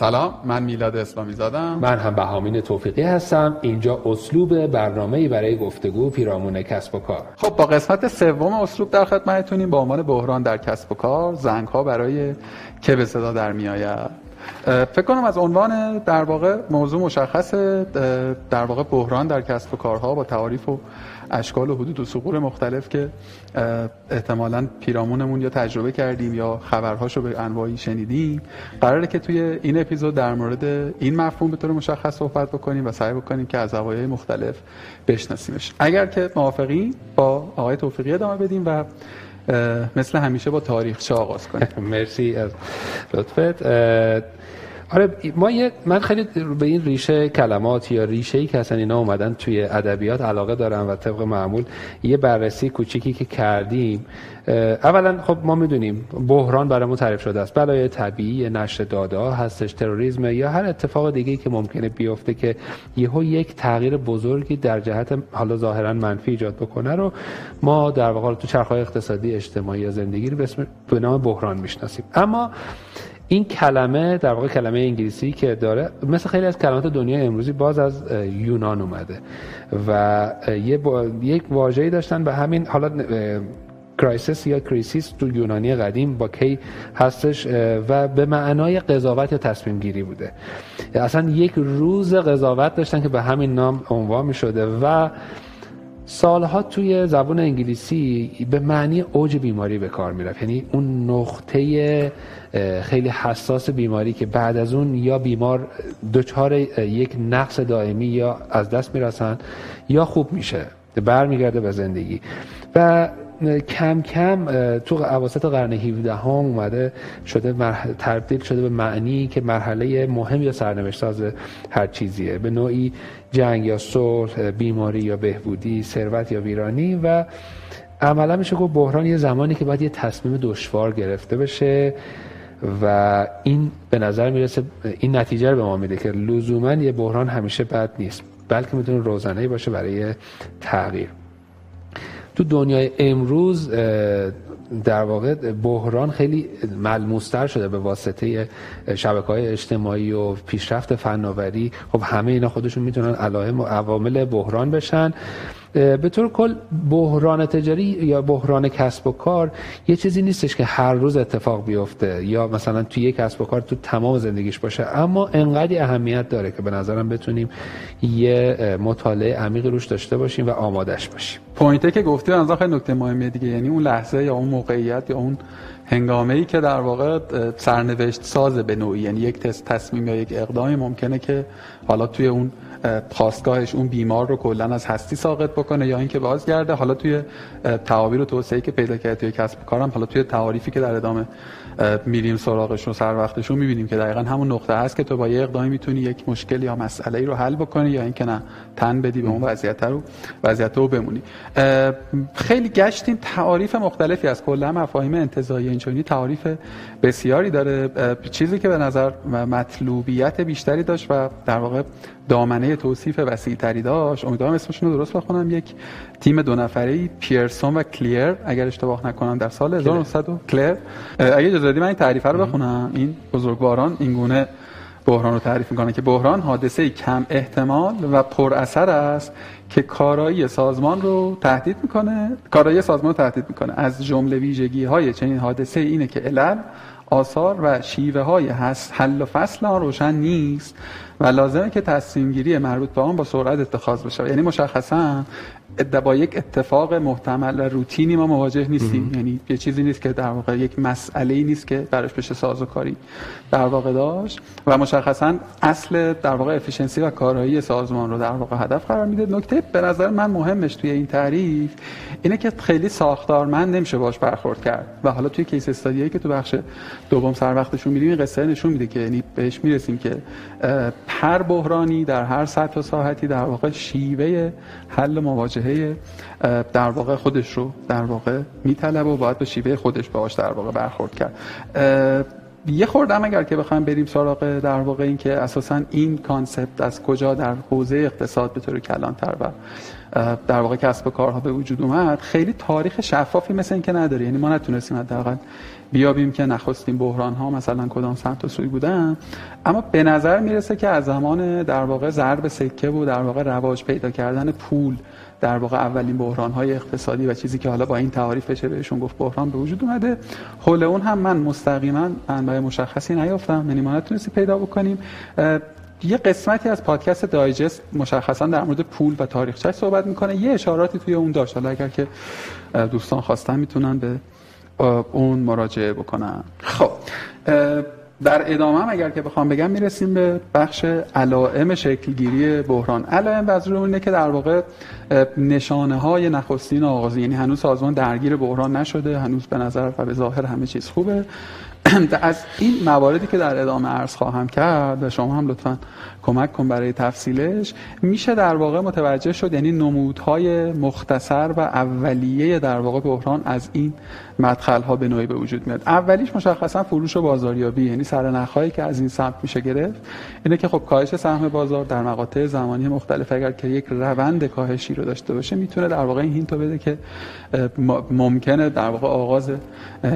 سلام من میلاد اسلامی زادم. من هم بهامین توفیقی هستم. اینجا اسلوب برنامه برای گفتگو پیرامون کسب و کار. خب با قسمت سوم اسلوب در خدمتتونیم. با عنوان بحران در کسب و کار زنگ ها برای که به صدا در میآید. فکر کنم از عنوان در واقع موضوع مشخص در واقع بحران در کسب و کارها با تعاریف و اشکال و حدود و سقور مختلف که احتمالا پیرامونمون یا تجربه کردیم یا خبرهاشو به انواعی شنیدیم. قراره که توی این اپیزود در مورد این مفهوم به طور مشخص صحبت بکنیم و سعی بکنیم که از زوایای مختلف بشناسیمش. اگر که موافقی با آقای توفیقی ادامه بدیم و مثل همیشه با تاریخ آغاز کنیم. مرسی از لطفت. آره ما یه من خیلی به این ریشه کلمات یا ریشه ای که اصلا اینا اومدن توی ادبیات علاقه دارم و طبق معمول یه بررسی کوچیکی که کردیم اولا خب ما می‌دونیم بحران برامون تعریف شده است. بلای طبیعی نشر داده هستش تروریسم یا هر اتفاق دیگه که ممکنه بیفته که یهو یک تغییر بزرگی در جهت حالا ظاهرا منفی ایجاد بکنه رو ما در واقع تو چرخهای اقتصادی اجتماعی یا زندگی رو به نام بحران می‌شناسیم. اما این کلمه در واقع کلمه انگلیسی که داره مثل خیلی از کلمات دنیا امروزی باز از یونان اومده و یه با... یک واژه‌ای داشتن به همین حالا crisis یا krisis تو یونانی قدیم با K هستش و به معنای قضاوت یا تصمیم گیری بوده. اصلا یک روز قضاوت داشتن که به همین نام عنوان می شده و سالها توی زبان انگلیسی به معنی اوج بیماری به کار می‌رفت. یعنی اون نقطه خیلی حساس بیماری که بعد از اون یا بیمار دچار یک نقص دائمی یا از دست می‌رسن یا خوب میشه برمیگرده به زندگی. و کم کم تو اواسط قرن 17 هم اومده شده تبدیل شده به معنی که مرحله مهم یا سرنوشت ساز هر چیزیه. به نوعی جنگ یا صلح بیماری یا بهبودی ثروت یا ویرانی و عملا میشه گفت بحران یه زمانی که باید یه تصمیم دشوار گرفته بشه. و این به نظر می‌رسه این نتیجه رو به ما میده که لزوما یه بحران همیشه بد نیست بلکه می‌تونه روزانه باشه برای تغییر. تو دنیای امروز در واقع بحران خیلی ملموستر شده به واسطه شبکه های اجتماعی و پیشرفت فناوری. خب همه اینا خودشون می‌تونن علائم و عوامل بحران بشن. به طور کل بحران تجاری یا بحران کسب و کار یه چیزی نیستش که هر روز اتفاق بیفته یا مثلا توی یک کسب و کار تو تمام زندگیش باشه. اما انقدی اهمیت داره که به نظرم بتونیم یه مطالعه عمیق روش داشته باشیم و آمادش باشیم. پوینته که گفتی از خیلی نکته مهمه دیگه. یعنی اون لحظه یا اون موقعیت یا اون هنگامه ای که در واقع سرنوشت ساز به نوعی یعنی یک تصمیم یا یک اقدامی ممکنه که حالا توی اون خواستگاهش اون بیمار رو کلا از هستی ساقط بکنه یا اینکه بازگرده حالا توی تعابیر و توسعه که پیدا کرده توی کسب کارم حالا توی تعاریفی که در ادامه میریم سراغشون سر وقتشون می‌بینیم که دقیقا همون نقطه هست که تو با یه اقدامی می‌تونی یک مشکل یا مسئله ای رو حل بکنی یا اینکه نه تن بدی به اون وضعیت رو وضعیت رو بمونی. خیلی گشتیم تعاریف مختلفی از کلا مفاهیم انتزاعی اینچنینی تعاریف بسیاری داره. چیزی که به نظر مطلوبیت بیشتری داشت و در واقع دامنه توصیف وسیع تری داشت. امیدوارم اسمشون رو درست بخونم. یک تیم دو نفره پیرسون و کلیر اگر اشتباه نکنم در سال 1900 کلیر. اگه اجازه من این تعریف رو بخونم. این بزرگواران این گونه بحران رو تعریف می‌کنه که بحران حادثه کم احتمال و پر اثر است که کارایی سازمان رو تهدید می‌کنه. کارایی سازمان رو تهدید می‌کنه. از جمله ویژگی های چنین حادثه اینه که علل آثار و شیوه های حل و فصل آن روشن نیست. و لازمه که تصمیم گیری مربوط به آن با سرعت اتخاذ بشه. یعنی مشخصا با یک اتفاق محتمل و روتینی ما مواجه نیستیم. یعنی یه چیزی نیست که در واقع یک مسئله ای نیست که براش بشه سازوکاری در واقع داشت و مشخصا اصل در واقع efficiency و کارایی سازمان رو در واقع هدف قرار میده نکته به نظر من مهمش توی این تعریف اینه که خیلی ساختارمند نمیشه باش برخورد کرد. و حالا توی case study ایی که تو بخش دوم سر وقتشون میریم این قصه نشون میده که یعنی بهش می‌رسیم که هر بحرانی در هر سطح و ساحتی در واقع شیوه حل مواجهه در واقع خودش رو در واقع میطلب و باید به شیوه خودش باهاش در واقع برخورد کرد. یه خوردم اگر که بخوایم بریم سراغ در واقع این که اساسا این کانسپت از کجا در حوزه اقتصاد به طور کلانتر و در واقع کسب و کارها به وجود اومد خیلی تاریخ شفافی مثل این که نداره. یعنی ما نتونستیم حداقل بیابیم که نخستین بحران ها مثلا کدام سمت و سوی بودن. اما به نظر می‌رسه که از زمان در واقع ضرب سکه و در واقع رواج پیدا کردن پول در واقع اولین بحران های اقتصادی و چیزی که حالا با این تعاریف بشه بهشون گفت بحران به وجود اومده. حول اون هم من مستقیما منبع مشخصی نیافتم. یعنی ما نتونستی پیدا بکنیم. یه قسمتی از پادکست دایجست مشخصا در مورد پول و تاریخچه صحبت می‌کنه. یه اشاراتی توی اون داشت. حالا اگر که دوستان خواستن می‌تونن به اون مراجعه بکنن خب در ادامه اگر که بخوام بگم می‌رسیم به بخش علائم شکلگیری بحران. علائم از اینه که در واقع نشانه های نخستین آغازی یعنی هنوز سازمان درگیر بحران نشده هنوز به نظر و به ظاهر همه چیز خوبه. از این مواردی که در ادامه عرض خواهم کرد و شما هم لطفا کمک کن برای تفصیلش میشه در واقع متوجه شد یعنی نمودهای مختصر و اولیه در واقع بحران از این مدخل ها به نوعی به وجود میاد. اولیش مشخصا فروش و بازاریابی یعنی سرنخهایی که از این سمت میشه گرفت اینه که خب کاهش سهم بازار در مقاطع زمانی مختلف اگر که یک روند کاهشی رو داشته باشه می‌تونه در واقع این هینتو بده که ممکنه در واقع آغاز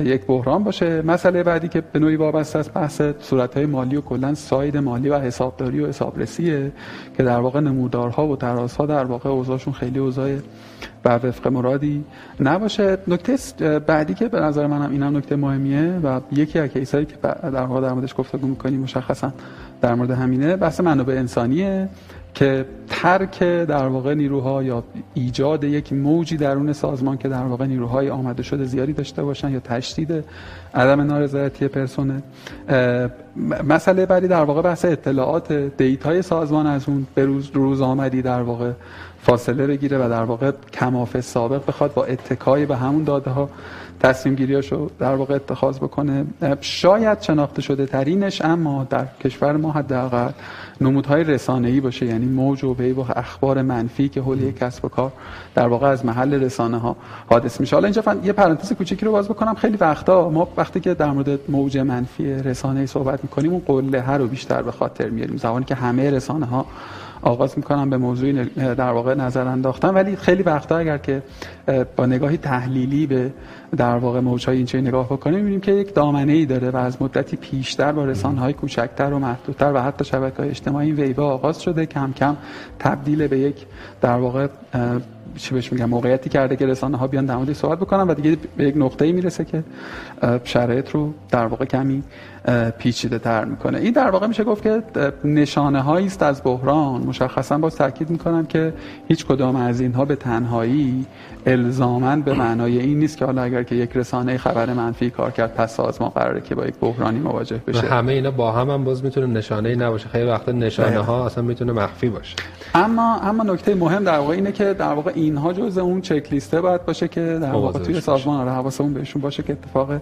یک بحران باشه. مسئله بعدی که به نوعی وابسته است بحث صورت های مالی و کلا ساید مالی و حسابداری و حسابرسیه که در واقع نمودارها و ترازها در واقع اوضاعشون خیلی اوضاع بر وفق مرادی نباشه. نکته بعدی که به نظر منم اینم نکته مهمیه و یکی از کیسایی که در واقع در موردش گفتگو می‌کنیم مشخصا در مورد همینه بحث منابع انسانیه که ترک در واقع نیروها یا ایجاد یک موجی درون سازمان که در واقع نیروهای آمده شده زیادی داشته باشن یا تشدید عدم نارضایتی پرسنل مسئله بعدی در واقع بحث اطلاعات دیتای سازمان از اون به روز, روز آمدی در واقع. فاصله بگیره و در واقع کماف سابق بخواد با اتکای به همون داده ها تصمیم گیریاشو در واقع اتخاذ بکنه. شاید شناخته شده ترینش اما در کشور ما حداقل نمودهای رسانه‌ای باشه یعنی موج و ویو و اخبار منفی که حول کسب و کار در واقع از محل رسانه ها حادث میشه. حالا اینجا یه پرانتز کوچیکی رو باز بکنم. خیلی وقتا ما وقتی که در مورد موج منفی رسانه‌ای صحبت می‌کنیم اون قله رو بیشتر به خاطر میاریم. زمانی که همه رسانه ها آغاز می‌کنم به موضوعی در واقع نظر انداختن. ولی خیلی وقتا اگر که با نگاهی تحلیلی به در واقع موجهای این نگاه بکنیم می‌بینیم که یک دامنه ای داره و از مدتی پیشتر با رسانه های کوچکتر و محدودتر و حتی شبکه های اجتماعی این ویبه آغاز شده. کم کم تبدیل به یک در واقع چی بهش میگم موقعیتی کرده که رسانه ها بیان در صحبت بکنن و دیگه به یک نقطه‌ای می‌رسه که شرایط رو در واقع کمی پیچیده تر می‌کنه. این در واقع میشه گفت که نشانه هایی است از بحران. مشخصا با تاکید می‌کنم که هیچ کدام از اینها به تنهایی الزاما به معنای این نیست که حالا اگر که یک رسانه خبر منفی کار کرد پس سازمان قراره که با یک بحرانی مواجه بشه. همه اینا با هم هم باز می‌تونه نشانه ای نباشه. خیلی وقتا نشانه ها اصلا می‌تونه مخفی باشه. اما اما نکته مهم در واقع اینه که در واقع اینها جزء اون چک لیسته باید باشه که در واقع توی سازمان آره حواسمون بهشون باشه که اتفاق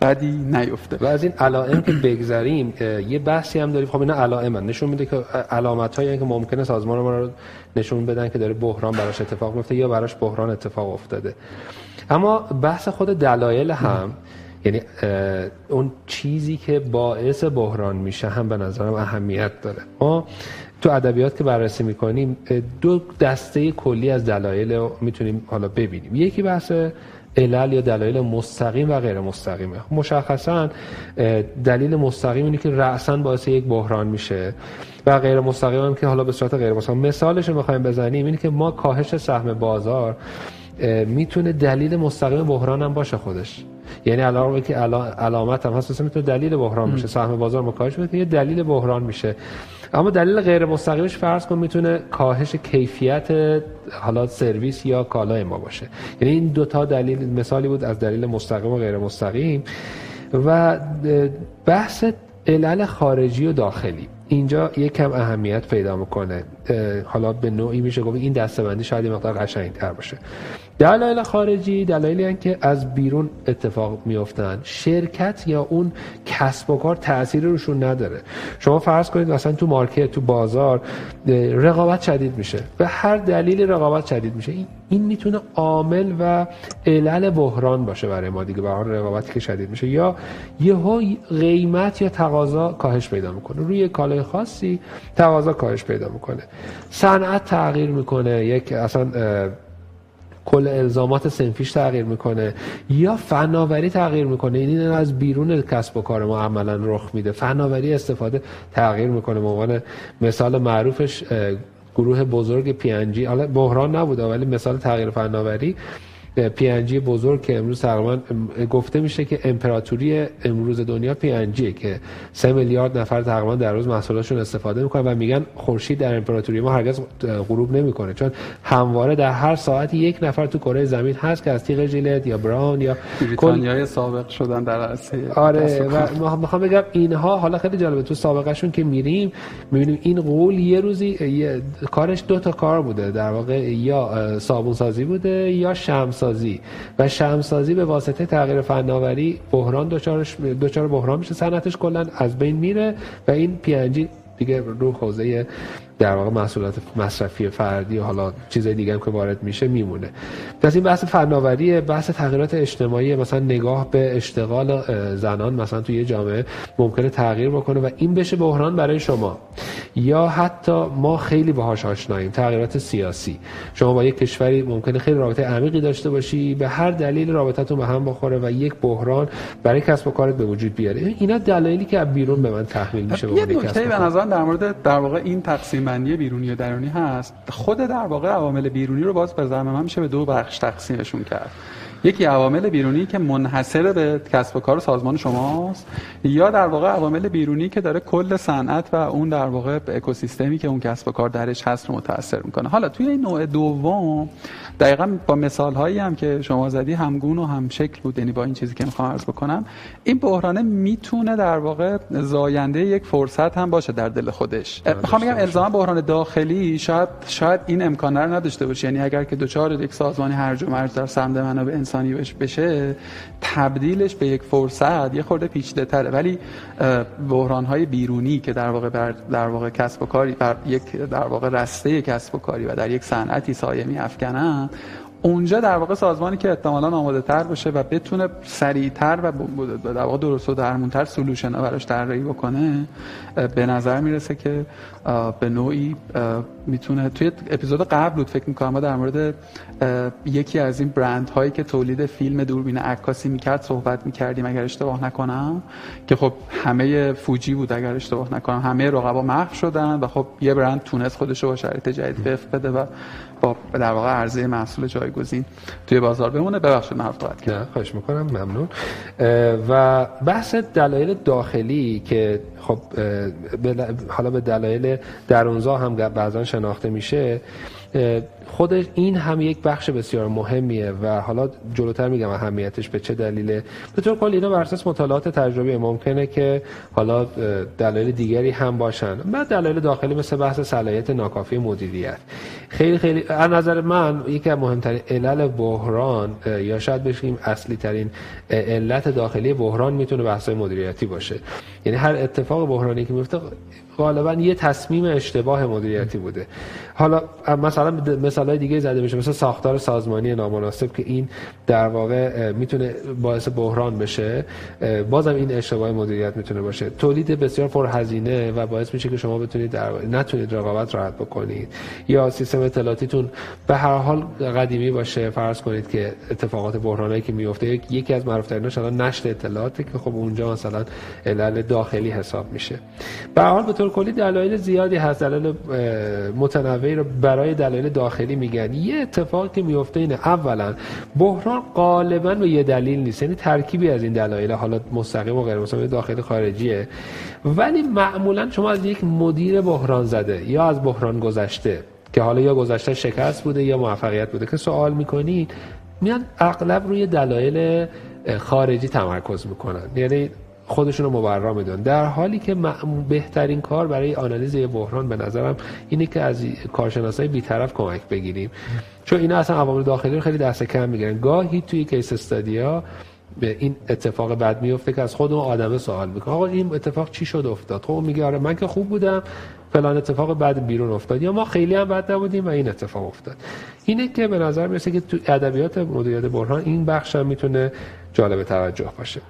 بدی نیفته. و از این علائم که بگذریم یه بحثی هم داریم. خب اینا علائم نشون میده که علامت هایی که ممکنه سازمان ما رو نشون بدن که داره بحران براش اتفاق میفته یا براش بحران اتفاق افتاده. اما بحث خود دلایل هم یعنی اون چیزی که باعث بحران میشه هم به نظرم اهمیت داره. ما تو ادبیات که بررسی می‌کنیم دو دسته کلی از دلایل می‌تونیم حالا ببینیم. یکی بحث علل یا دلایل مستقیم و غیر مستقیمه. مشخصا دلیل مستقیم اینه که رأسا باعث یک بحران میشه و غیر مستقیم هم که حالا به صورت غیر مستقیم. مثالش رو می‌خوایم بزنیم اینه که ما کاهش سهم بازار می‌تونه دلیل مستقیم بحران هم باشه خودش. یعنی علاوه که علامت هم هست می‌تونه دلیل بحران میشه سهم بازار مکاهش میشه یه دلیل بحران میشه. اما دلیل غیر مستقیمش فرض کن می‌تونه کاهش کیفیت حالا سرویس یا کالای ما باشه. یعنی این دو تا دلیل مثالی بود از دلیل مستقیم و غیر مستقیم. و بحث علل خارجی و داخلی. اینجا یک کم اهمیت پیدا می‌کنه. حالا به نوعی میشه گفت این دستبندی شاید یه مقدار قشنگتر باشه. دلایل خارجی دلایلی که از بیرون اتفاق میفتن شرکت یا اون کسب و کار تأثیر روشون نداره. شما فرض کنید مثلا تو مارکت تو بازار رقابت شدید میشه. به هر دلیل رقابت شدید میشه. این می‌تونه عامل و علل بحران باشه برای ما دیگه. به رقابتی که شدید میشه. یا یهو قیمت یا تقاضا کاهش پیدا می‌کنه. روی کالای خاصی تقاضا کاهش پیدا می‌کنه. صنعت تغییر می‌کنه یک اصلا کل الزامات سنفیش تغییر می‌کنه یا فناوری تغییر می‌کنه. این از بیرون کسب و کار ما عملا رخ میده. فناوری استفاده تغییر می‌کنه. به عنوان مثال معروفش گروه بزرگ پی حالا بحران نبوده ولی مثال تغییر فناوری پی بزرگ که امروز تقریبا گفته میشه که امپراتوری امروز دنیا پی که سه میلیارد نفر تقریبا در روز محصولاتشون استفاده می‌کنن و میگن خورشید در امپراتوری ما هرگز غروب نمی‌کنه. چون همواره در هر ساعتی یک نفر تو کره زمین هست که از تیغ ژیلت یا براون یا بریتانیای سابق شدن در عرصه آره و می‌خوام بگم اینها حالا خیلی جالبه تو سابقشون که میریم می‌بینیم این قول یه روزی کارش دو تا کار بوده در واقع یا صابون سازی بوده یا شمس سازی و شمسازی به واسطه تغییر فناوری بحران دچار بحران میشه. صنعتش کلا از بین میره و این پی دیگه رو حوزه در واقع محصولات مصرفی فردی و حالا چیزای دیگه هم که وارد میشه میمونه. پس این بحث فناوری بحث تغییرات اجتماعی مثلا نگاه به اشتغال زنان مثلا توی یه جامعه ممکنه تغییر بکنه و این بشه بحران برای شما. یا حتی ما خیلی باهاش آشناییم تغییرات سیاسی. شما با یک کشوری ممکنه خیلی رابطه عمیقی داشته باشی به هر دلیل رابطتون به هم بخوره و یک بحران برای کسب و کارت به وجود بیاره. اینا دلایلی که از بیرون به من تحمیل میشه به نکته به نظر در مورد در واقع این تقسیم بندی بیرونی و درونی هست خود در واقع عوامل بیرونی رو باز به زعم من میشه به دو بخش تقسیمشون کرد. یکی عوامل بیرونی که منحصر به کسب و کار سازمان شماست یا در واقع عوامل بیرونی که داره کل صنعت و اون در واقع اکوسیستمی که اون کسب و کار درش هست رو متاثر می‌کنه. حالا توی این نوع دوم دقیقا با مثال هایی هم که شما زدی همگون و هم شکل بود یعنی با این چیزی که می‌خوام عرض بکنم این بحرانه می‌تونه در واقع زاینده یک فرصت هم باشه در دل خودش. می‌خوام بگم الزام بحران داخلی شاید شاید این امکان رو نداشته باشه. یعنی اگر که دوچار یک سازمانی هرج و مرج در سمت منابع انسانی بشه تبدیلش به یک فرصت یه خورده پیچیده تره. ولی بحران های بیرونی که در واقع بر در واقع کسب و کاری بر یک در واقع رسته کسب و کاری و در یک صنعتی سایه می افکنن اونجا در واقع سازمانی که احتمالاً آماده تر باشه و بتونه سریعتر و در واقع درست و درمونتر سلوشن براش طراحی بکنه به نظر می‌رسه که به نوعی می‌تونه. توی اپیزود قبل بود فکر می‌کنم در مورد یکی از این برند هایی که تولید فیلم دوربین عکاسی می‌کرد صحبت می‌کردیم اگر اشتباه نکنم که خب همه فوجی بود اگر اشتباه نکنم همه رقبا محو شدن و خب یه برند تونست خودش رو با شرایط جدید وفق بده و با در واقع عرضه محصول جایگزین توی بازار بمونه. ببخشید من حرف کردم. خواهش می‌کنم ممنون. و بحث دلایل داخلی که خب حالا به دلایل درونزا هم بعضا شناخته میشه خودش این هم یک بخش بسیار مهمیه و حالا جلوتر میگم اهمیتش به چه دلیله. به طور کلی اینا بر اساس مطالعات تجربی ممکنه که حالا دلایل دیگری هم باشن. بعد دلایل داخلی مثل بحث صلاحیت ناکافی مدیریت. خیلی خیلی از نظر من یکی از مهمترین علل بحران یا شاید بشیم اصلی ترین علت داخلی بحران می‌تونه بحث مدیریتی باشه. یعنی هر اتفاق بحرانی که میفته غالبا یه تصمیم اشتباه مدیریتی بوده. حالا مثلا مثال دیگه زده میشه مثل ساختار سازمانی نامناسب که این در واقع می‌تونه باعث بحران بشه بازم این اشتباه مدیریت می‌تونه باشه. تولید بسیار پرهزینه و باعث میشه که شما بتونید در نتونید رقابت راحت بکنید. یا سیستم اطلاعاتیتون به هر حال قدیمی باشه. فرض کنید که اتفاقات بحرانی که میفته یکی از معروف تریناش الان نشر اطلاعاتی که خب اونجا مثلا علل داخلی حساب میشه. به هر حال به کلی دلایل زیادی هست دلایل متنوعی رو برای دلایل داخلی میگن. یه اتفاقی که میفته اینه اولا بحران غالبا به یه دلیل نیست یعنی ترکیبی از این دلایل حالا مستقیم و غیر مستقیم داخلی خارجیه. ولی معمولا شما از یک مدیر بحران زده یا از بحران گذشته که حالا یا گذشته شکست بوده یا موفقیت بوده که سوال می‌کنید میان اغلب روی دلایل خارجی تمرکز می‌کنن. یعنی خودشون رو مبرا میدن. در حالی که بهترین کار برای آنالیز یه بحران به نظرم اینه که از کارشناسای بیطرف کمک بگیریم. چون اینا اصلا عوامل داخلی رو خیلی دست کم می‌گیرن. گاهی توی کیس استادیا به این اتفاق بد میفته که از خود اون آدم سوال می‌کنه. آقا این اتفاق چی شد افتاد؟ خب میگه آره من که خوب بودم فلان اتفاق بعد بیرون افتاد. یا ما خیلی هم بد نبودیم و این اتفاق افتاد. اینه که به نظر می‌رسه که تو ادبیات مدیریت بحران این بخش هم می‌تونه جالب توجه باشه.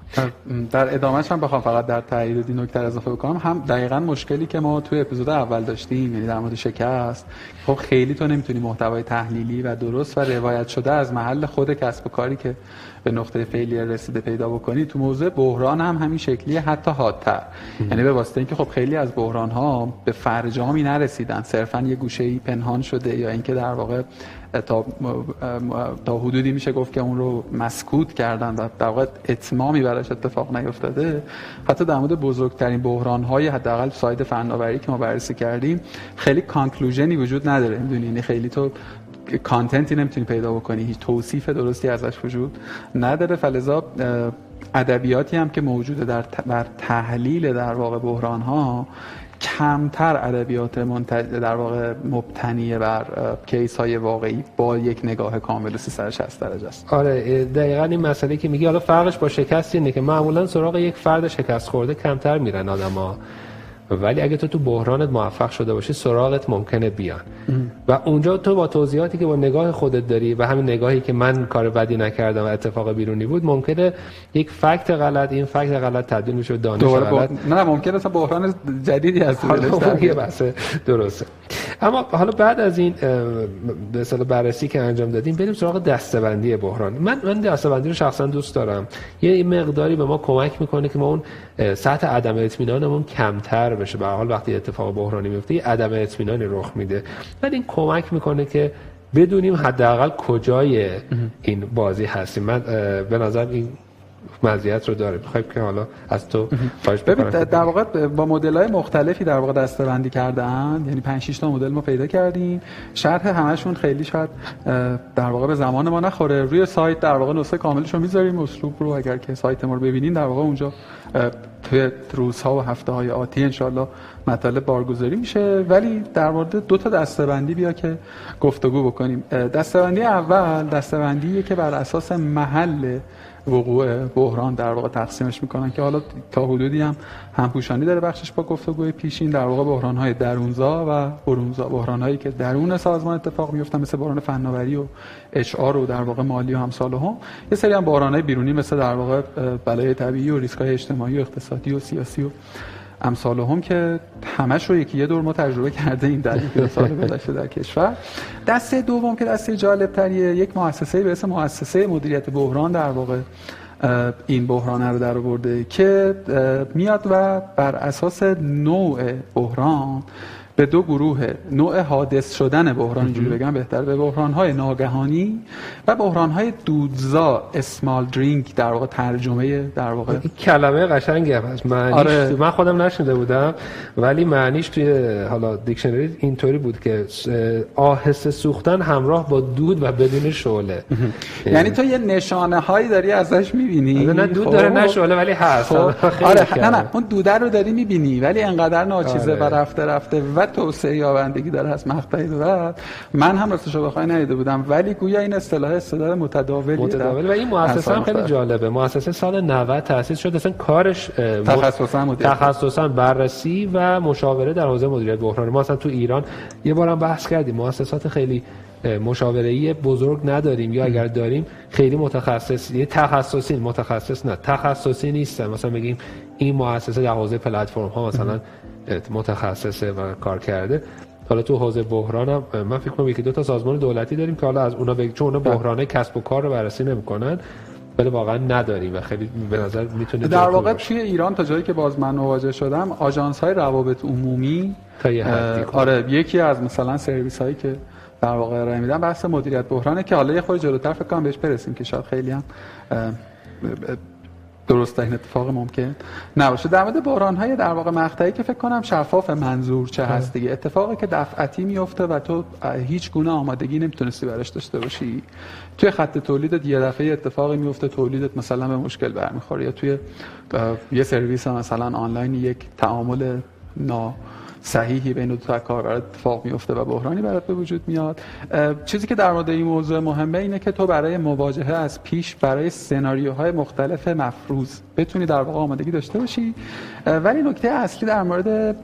در ادامهش هم بخوام فقط در تایید این نکته اضافه بکنم. هم دقیقا مشکلی که ما توی اپیزود اول داشتیم یعنی در مورد شکست خب خیلی تو نمی‌تونی محتوای تحلیلی و درست و روایت شده از محل خود کسب و کاری که به نقطه فیلیر رسیده پیدا بکنی. تو موضوع بحران هم همین شکلیه حتی حادتر. یعنی به واسطه اینکه خب خیلی از بحران ها به فرجامی نرسیدن. صرفا یه گوشه ای پنهان شده یا اینکه در واقع تا, تا حدودی میشه گفت که اون رو مسکوت کردن و در واقع اتمامی براش اتفاق نیفتاده. حتی در مورد بزرگترین بحران های حداقل ساید فناوری که ما بررسی کردیم خیلی کانکلوژنی وجود نداره. می‌دونی؟ یعنی خیلی تو کانتنتی نمی‌تونی پیدا بکنی. هیچ توصیف درستی ازش وجود نداره. فلزا ادبیاتی هم که موجوده در بر تحلیل در واقع بحران ها کمتر ادبیات در واقع مبتنی بر کیس های واقعی با یک نگاه کامل 360 درجه است. آره دقیقا این مسئله که میگی حالا فرقش با شکست اینه که معمولا سراغ یک فرد شکست خورده کمتر میرن آدما ولی اگه تو تو بحرانت موفق شده باشی سراغت ممکنه بیان. و اونجا تو با توضیحاتی که با نگاه خودت داری و همین نگاهی که من کار بدی نکردم و اتفاق بیرونی بود ممکنه یک فکت غلط این فکت غلط تبدیل میشه به دانش غلط. نه ممکنه اصلا بحران جدیدی هست یه بحث درسته. اما حالا بعد از این به اصطلاح بررسی که انجام دادیم بریم سراغ دستبندی بحران. من من دستبندی رو شخصا دوست دارم. یه مقداری به ما کمک می‌کنه که ما اون سطح عدم اطمینانمون کمتر بشه. به حال وقتی اتفاق بحرانی میفته عدم اطمینانی رخ میده. ولی این کمک می‌کنه که بدونیم حداقل کجای این بازی هستیم. من به نظر این مزیت رو داره. می‌خوایم که حالا از تو خواهش ببین در واقع با مدل های مختلفی در واقع دسته بندی کردن. یعنی 5 6 تا مدل ما پیدا کردیم. شرح همشون خیلی شاید در واقع به زمان ما نخوره. روی سایت در واقع نسخه کاملش رو می‌ذاریم. اسلوب رو اگر که سایت ما رو ببینین در واقع اونجا توی روزها و هفته های آتی انشالله مطالب بارگذاری میشه. ولی در مورد دو تا دستبندی بیا که گفتگو بکنیم. دستبندی اول دستبندیه که بر اساس محل وقوع بحران در واقع تقسیمش می‌کنن که حالا تا حدودی هم همپوشانی داره بخشش با گفتگوی پیشین در واقع بحران های درونزا و برونزا. بحران هایی که درون سازمان اتفاق میفتن مثل بحران فناوری و اچ و در واقع مالی و همسال هم یه سری هم بحران های بیرونی مثل در واقع بلای طبیعی و ریسک های اجتماعی و اقتصادی و سیاسی و امثال هم که همش رو یکی یه دور ما تجربه کرده این در یک سال گذشته در کشور. دسته دوم که دسته جالب تریه یک مؤسسه به اسم مؤسسه مدیریت بحران در واقع این بحران رو در آورده که میاد و بر اساس نوع بحران به دو گروه نوع حادث شدن بحران اینجوری بگم بهتر به بحران های ناگهانی و بحران های دودزا اسمال درینک در واقع ترجمه در واقع این کلمه قشنگی هست معنیش آره. من خودم نشنیده بودم ولی معنیش توی حالا دیکشنری اینطوری بود که آهسته سوختن همراه با دود و بدون شعله یعنی تو یه نشانه هایی داری ازش می‌بینی نه دود. داره نه شعله ولی هست خب. آره نه نه اون دوده رو داری می‌بینی ولی انقدر ناچیزه آره. و رفته رفته و توسعه یابندگی داره از مقطعی به من هم راستش رو بخوای ندیده بودم ولی گویا این اصطلاح اصطلاح متداولی متداول و این مؤسسه هم خیلی جالبه. مؤسسه سال 90 تأسیس شد اصلا کارش تخصصا تخصصا بررسی و مشاوره در حوزه مدیریت بحران ما اصلا تو ایران یه بارم بحث کردیم. مؤسسات خیلی مشاوره بزرگ نداریم یا اگر داریم خیلی متخصص یه تخصصی متخصص نه تخصصی نیستن. مثلا بگیم این مؤسسه در حوزه پلتفرم ها مثلا متخصصه و کار کرده. حالا تو حوزه بحران هم من فکر کنم یکی دو تا سازمان دولتی داریم که حالا از اونا بگیم چون اونا بحرانه کسب و کار رو بررسی نمی‌کنن ولی واقعا نداریم و خیلی به نظر می‌تونه در واقع توی ایران تا جایی که باز من مواجه شدم آژانس های روابط عمومی تا یه آره یکی از مثلا سرویس هایی که در واقع ارائه میدن بحث مدیریت بحرانه که حالا یه خورده جلوتر فکر کنم بهش برسیم که شاید خیلی هم درست این اتفاق ممکن؟ نباشه در مورد بحران های در واقع مقطعی که فکر کنم شفاف منظور چه هست دیگه. اتفاقی که دفعتی میفته و تو هیچ گونه آمادگی نمی‌تونستی براش داشته باشی. توی خط تولیدت یه دفعه اتفاقی میفته تولیدت مثلا به مشکل برمیخوره یا توی یه سرویس مثلا آنلاین یک تعامل نا صحیحی بین دو تا کاربر اتفاق میفته و بحرانی برات به وجود میاد. چیزی که در مورد این موضوع مهمه اینه که تو برای مواجهه از پیش برای سناریوهای مختلف مفروض بتونی در واقع آمادگی داشته باشی. ولی نکته اصلی در مورد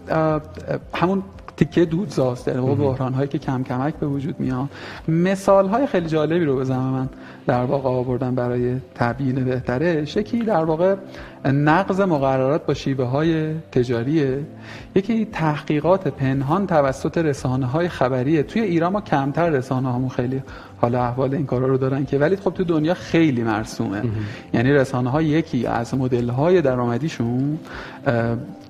همون تیکه دودزاست در واقع بحران هایی که کم کمک به وجود میاد. مثال های خیلی جالبی رو بزنم من در واقع آوردم برای تبیین بهتره. یکی در واقع نقض مقررات با شیوه های تجاریه. یکی تحقیقات پنهان توسط رسانه های خبریه توی ایران ما کمتر رسانه همون خیلی حالا احوال این کارا رو دارن که ولی خب تو دنیا خیلی مرسومه. یعنی رسانه ها یکی از مدل های درآمدیشون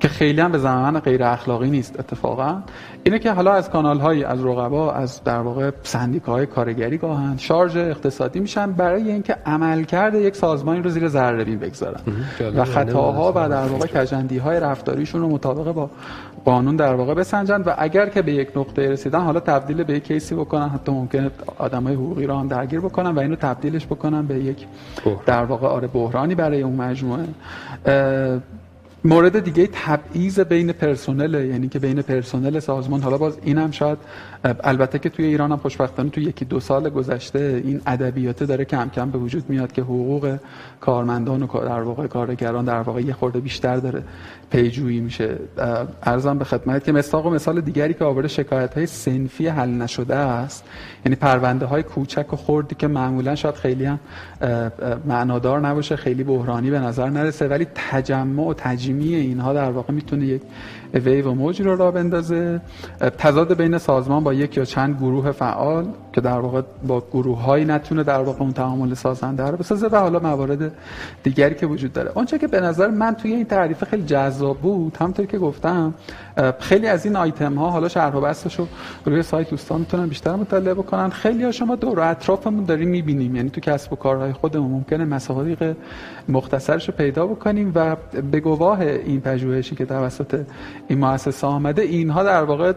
که خیلی هم به زمان غیر اخلاقی نیست اتفاقا اینه که حالا از کانال های از رقبا از در واقع سندیکاهای کارگری گاهن شارژ اقتصادی میشن برای اینکه عمل کرده یک سازمانی رو زیر ذره بین بگذارن. و خطاها و در واقع کجندی های رفتاریشون رو مطابق با قانون در واقع بسنجند و اگر که به یک نقطه رسیدن حالا تبدیل به یک کیسی بکنن حتی ممکنه آدمای حقوقی رو هم درگیر بکنن و اینو تبدیلش بکنن به یک در واقع آره بحرانی برای اون مجموعه. مورد دیگه تبعیض بین پرسنل یعنی که بین پرسنل سازمان حالا باز اینم شاید البته که توی ایران هم خوشبختانه توی یکی دو سال گذشته این ادبیات داره کم کم به وجود میاد که حقوق کارمندان و در واقع کارگران در واقع یه خورده بیشتر داره پیجویی میشه. ارزم به خدمت که مستاق و مثال دیگری که آورده شکایت های سنفی حل نشده است. یعنی پرونده های کوچک و خردی که معمولا شاید خیلی هم معنادار نباشه خیلی بحرانی به نظر نرسه ولی تجمع و تجمیع اینها در واقع می‌تونه یک ویو و موج رو را بندازه. تضاد بین سازمان با یک یا چند گروه فعال که در واقع با گروه هایی نتونه در واقع اون تعامل سازنده رو بسازه و حالا موارد دیگری که وجود داره. اونچه که به نظر من توی این تعریف خیلی جذاب بود همونطور که گفتم خیلی از این آیتم ها حالا شرح و بستش رو روی سایت دوستان می‌تونن بیشتر مطالعه بکنن خیلی ها شما دور اطرافمون داریم می‌بینیم. یعنی تو کسب و کارهای خودمون ممکنه مصادیق مختصرش رو پیدا بکنیم و به گواه این پژوهشی که توسط این مؤسسه آمده اینها در واقع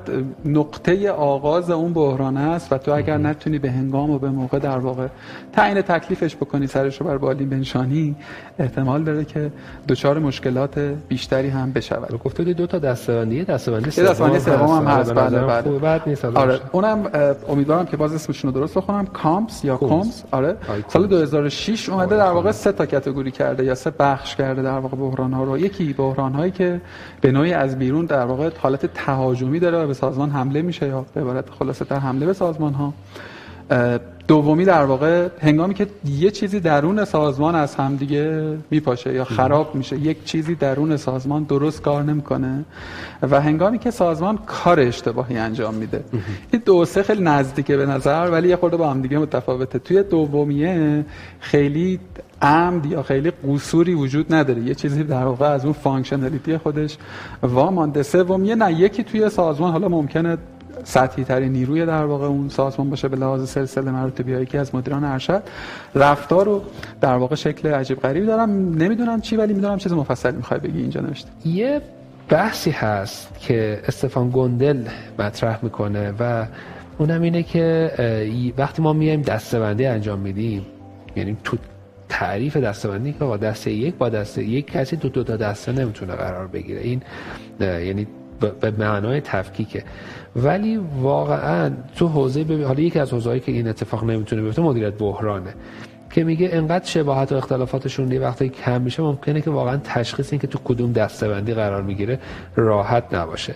نقطه آغاز اون بحران است و تو اگر نتونی به هنگام و به موقع در واقع تعیین تکلیفش بکنی سرش رو بر بالین بنشانی احتمال داره که دچار مشکلات بیشتری هم بشود. گفته دو تا دستبندی دستبندی دستبندی سوم هم هست. بله بله بعد نیست آره اونم امیدوارم که باز اسمشون رو درست بخونم. کامپس یا کومز آره. سال 2006 اومده در واقع سه تا کاتگوری کرده یا سه بخش کرده در واقع بحران ها رو. یکی بحران هایی که به نوعی از بیرون در واقع حالت تهاجمی داره و به سازمان حمله میشه یا به عبارت خلاصه تر حمله به سازمان ها دومی در واقع هنگامی که یه چیزی درون سازمان از همدیگه میپاشه یا خراب میشه یک چیزی درون سازمان درست کار نمی‌کنه و هنگامی که سازمان کار اشتباهی انجام میده. این دو سه خیلی نزدیکه به نظر ولی یه خورده با هم دیگه متفاوته. توی دومیه خیلی عمد یا خیلی قصوری وجود نداره. یه چیزی در واقع از اون functionality خودش وامانده سومیه نه یکی توی سازمان حالا ممکنه سطحی ترین نیروی در واقع اون سازمان باشه به لحاظ سلسله مراتبی هایی که از مدیران ارشد. رفتار رو در واقع شکل عجیب غریبی دارم. نمی‌دونم چی ولی می‌دونم چیز مفصلی می‌خوای بگی اینجا نوشته. یه بحثی هست که استفان گندل مطرح می‌کنه و اونم اینه که وقتی ما میایم دستبندی انجام میدیم یعنی تو تعریف دستبندی که با دسته یک با دسته یک کسی دو دو تا دسته نمی‌تونه قرار بگیره. این یعنی به معنای تفکیکه. ولی واقعا تو حوزه ببین حالا یکی از حوزه‌ای که این اتفاق نمی‌تونه بیفته مدیریت بحرانه که میگه انقدر شباهت و اختلافاتشون یه وقتی کم میشه ممکنه که واقعا تشخیص این که تو کدوم دستبندی قرار می‌گیره راحت نباشه.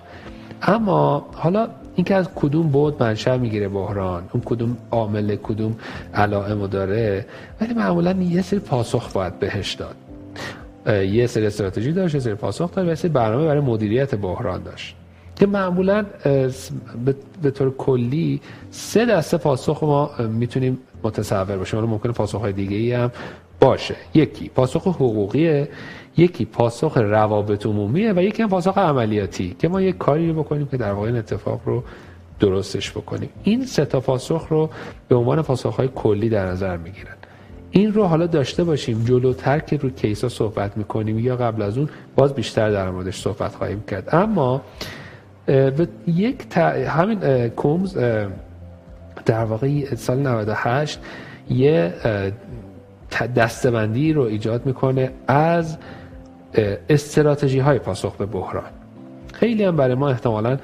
اما حالا اینکه از کدوم بود منشأ می‌گیره بحران؟ اون کدوم عامل کدوم علائمو داره؟ ولی معمولا یه سری پاسخ باید بهش داد. یه سری استراتژی داشت یه سری پاسخ داشت و سری برنامه برای مدیریت بحران داشت. که معمولا به طور کلی سه دسته پاسخ ما می‌تونیم متصور باشیم حالا ممکنه پاسخ های دیگه ای هم باشه. یکی پاسخ حقوقیه. یکی پاسخ روابط عمومیه و یکی هم پاسخ عملیاتی که ما یک کاری رو بکنیم که در واقع این اتفاق رو درستش بکنیم. این سه تا پاسخ رو به عنوان پاسخ های کلی در نظر می‌گیرن. این رو حالا داشته باشیم جلوتر که رو کیسا صحبت می‌کنیم یا قبل از اون باز بیشتر در موردش صحبت خواهیم کرد. اما یک همین کومز در واقع سال 98 یه دستبندی رو ایجاد می‌کنه از استراتژی های پاسخ به بحران. خیلی هم برای ما احتمالا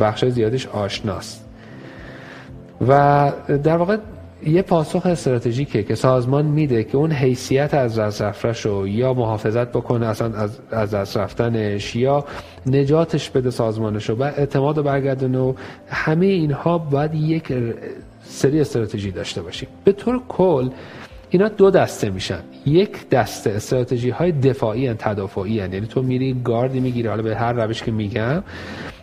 بخش زیادش آشناست. و در واقع یه پاسخ استراتژیکه که سازمان میده که اون حیثیت از دست رو یا محافظت بکنه اصلا از, از دست رفتنش یا نجاتش بده سازمانش رو و اعتماد و برگردونه و همه اینها باید یک سری استراتژی داشته باشیم. به طور کل اینا دو دسته میشن. یک دسته استراتژی های دفاعی ان تدافعی هن. یعنی تو میری گاردی می‌گیری حالا به هر روش که میگم.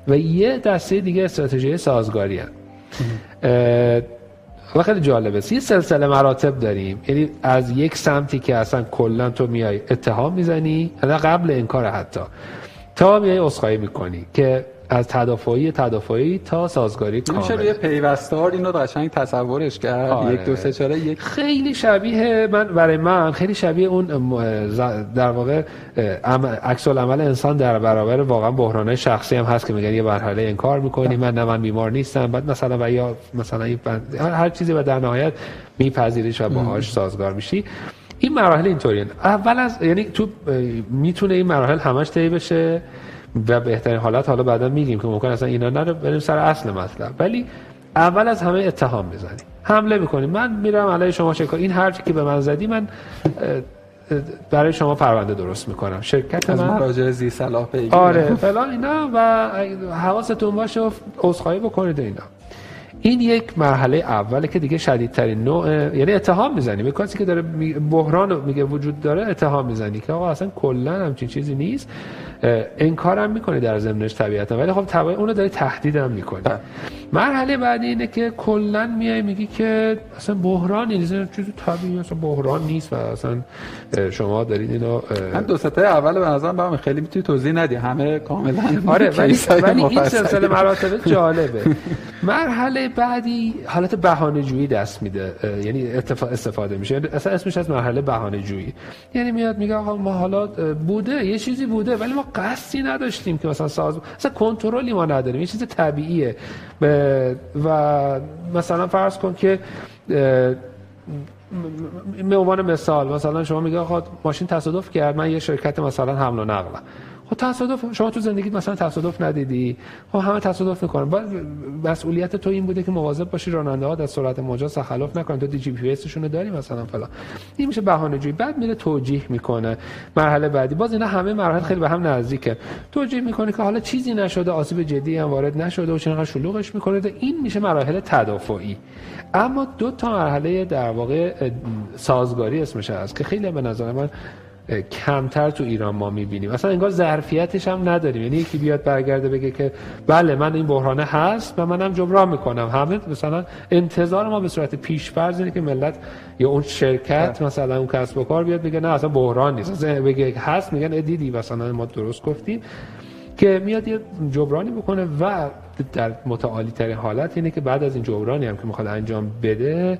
و یه دسته دیگه استراتژی سازگاری هن. و خیلی جالبه. یه سلسله مراتب داریم. یعنی از یک سمتی که اصلا کلا تو میای اتهام می‌زنی قبل این کار حتی. تا میای اسخای می‌کنی که از تدافعی تدافعی تا سازگاری کامل. میشه روی پیوستار اینو قشنگ تصورش کرد. آره. یک دو سه چاره یک. خیلی شبیه من برای من خیلی شبیه اون در واقع عکس العمل انسان در برابر واقعا بحرانهای شخصی هم هست که میگن یه مرحله انکار می‌کنی من نه من بیمار نیستم. بعد مثلا و یا مثلا هر چیزی و در نهایت میپذیریش و باهاش سازگار میشی. این مراحل اینطوریه. اول از یعنی تو می‌تونه این مراحل همش طی بشه. و بهترین حالت حالا بعدا میگیم که ممکن اصلا اینا نره بریم سر اصل مطلب. ولی اول از همه اتهام می‌زنیم حمله می‌کنیم من میرم علیه شما چه این حرفی که به من زدی من برای شما پرونده درست می‌کنم. شرکت از من مراجع زی صلاح آره فلان اینا و حواستون باشه و عذرخواهی بکنید اینا. این یک مرحله اوله که دیگه شدیدترین نوع یعنی اتهام می‌زنی به کسی که داره بحران میگه وجود داره اتهام می‌زنی که آقا اصلا کلا همچین چیزی نیست. انکارم می‌کنه در ضمنش طبیعتا. ولی خب طبعا اونو داری تهدیدم می‌کنی. بله. مرحله بعدی اینه که کلا میای میگی که اصلا بحران نیست. چیزی طبیعی اصلا بحران نیست و اصلا شما دارید اینو هم دو سطح اول به نظرم برام خیلی می‌تونی توضیح ندی. همه کاملا آره ولی, ولی این سلسله مراتب جالبه. مرحله بعدی حالت بهانه جویی دست میده. یعنی استفاده میشه. یعنی اصلا اسمش از مرحله بهانه جویی یعنی میاد میگه آقا ما حالا بوده یه چیزی بوده ولی ما قصدی نداشتیم که مثلا ساز مثلا کنترلی ما نداریم یه چیز طبیعیه و مثلا فرض کن که به عنوان مثال مثلا شما میگه آقا ماشین تصادف کرد من یه شرکت مثلا حمل و نقل خب تصادف شما تو زندگیت مثلا تصادف ندیدی؟ خب همه تصادف می‌کنن. بعد مسئولیت تو این بوده که مواظب باشی راننده ها در سرعت مجاز تخلف نکنن تو دی جی پی اسشون داری مثلا فلان. این میشه بهانه جویی. بعد میره توجیه می‌کنه. مرحله بعدی. باز اینا همه مراحل خیلی به هم نزدیکه. توجیه می‌کنه که حالا چیزی نشده آسیب جدی هم وارد نشده و چنانقدر شلوغش می‌کنه. این میشه مراحل تدافعی. اما دو تا مرحله در واقع سازگاری اسمش هست که خیلی به نظر من کمتر تو ایران ما می‌بینیم. اصلا انگار ظرفیتش هم نداریم. یعنی یکی بیاد برگرده بگه که بله من این بحرانه هست و منم جبران می‌کنم. همه مثلا انتظار ما به صورت پیشفرض اینه که ملت یا اون شرکت بله. مثلا اون کسب و کار بیاد بگه نه اصلا بحران نیست. اصلا بگه هست میگن دیدی مثلا ما درست گفتیم. که میاد یه جبرانی بکنه و در متعالی ترین حالت اینه که بعد از این جبرانی هم که می‌خواد انجام بده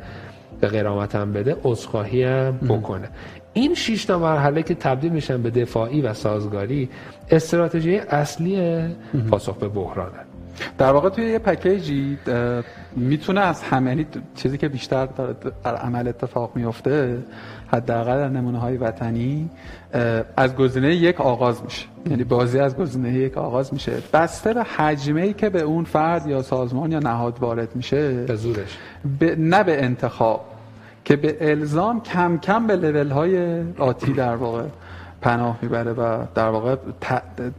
به غیرامت هم بده عذرخواهی هم بکنه. این شش تا مرحله که تبدیل میشن به دفاعی و سازگاری استراتژی اصلی پاسخ به بحرانه. در واقع توی یه پکیجی می‌تونه از همه یعنی چیزی که بیشتر در عمل اتفاق میفته حداقل در نمونه های وطنی از گزینه یک آغاز میشه. یعنی بازی از گزینه یک آغاز میشه. بسته به حجمه ای که به اون فرد یا سازمان یا نهاد وارد میشه به زورش. نه به انتخاب. که به الزام کم کم به لول های آتی در واقع پناه می‌بره و در واقع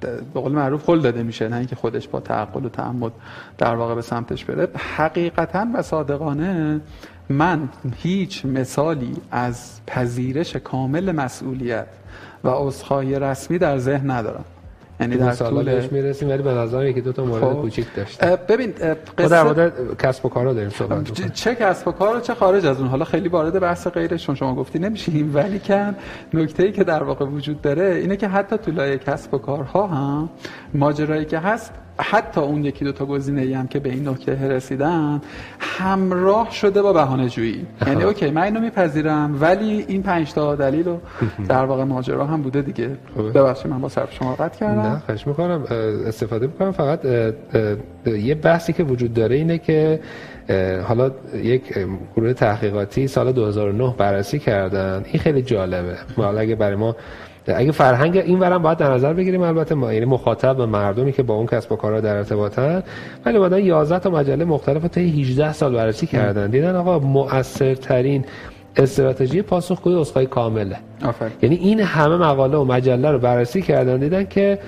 به قول معروف خل داده میشه نه اینکه خودش با تعقل و تعمد در واقع به سمتش بره. حقیقتا و صادقانه من هیچ مثالی از پذیرش کامل مسئولیت و عذرخواهی رسمی در ذهن ندارم. یعنی در طول می‌رسیم ولی به نظر یکی دو تا مورد خب. کوچیک داشت ببین قصه در مورد کسب و کارا داریم صحبت چه کسب و کار چه خارج از اون حالا خیلی وارد بحث غیرش چون شما گفتی نمیشیم ولی کن نکته ای که در واقع وجود داره اینه که حتی تو لایه کسب و کارها هم ماجرایی که هست حتی اون یکی دو تا گزینه ای هم که به این نکته رسیدن همراه شده با بهانه جویی. یعنی اوکی من اینو میپذیرم ولی این پنج تا دلیل رو در واقع ماجرا هم بوده دیگه. ببخشید من با صرف شما قطع کردم. نه خواهش می‌کنم. استفاده می‌کنم. فقط یه بحثی که وجود داره اینه که حالا یک گروه تحقیقاتی سال 2009 بررسی کردن. این خیلی جالبه. حالا اگه برای ما اگه فرهنگ این ورم باید در نظر بگیریم البته ما یعنی مخاطب و مردمی که با اون کسب و کارا در ارتباطن. ولی بعدا 11 تا مجله مختلف تا 18 سال بررسی کردن. دیدن آقا مؤثرترین استراتژی پاسخگویی اسخای کامله. آفر. یعنی این همه مقاله و مجله رو بررسی کردن. دیدن که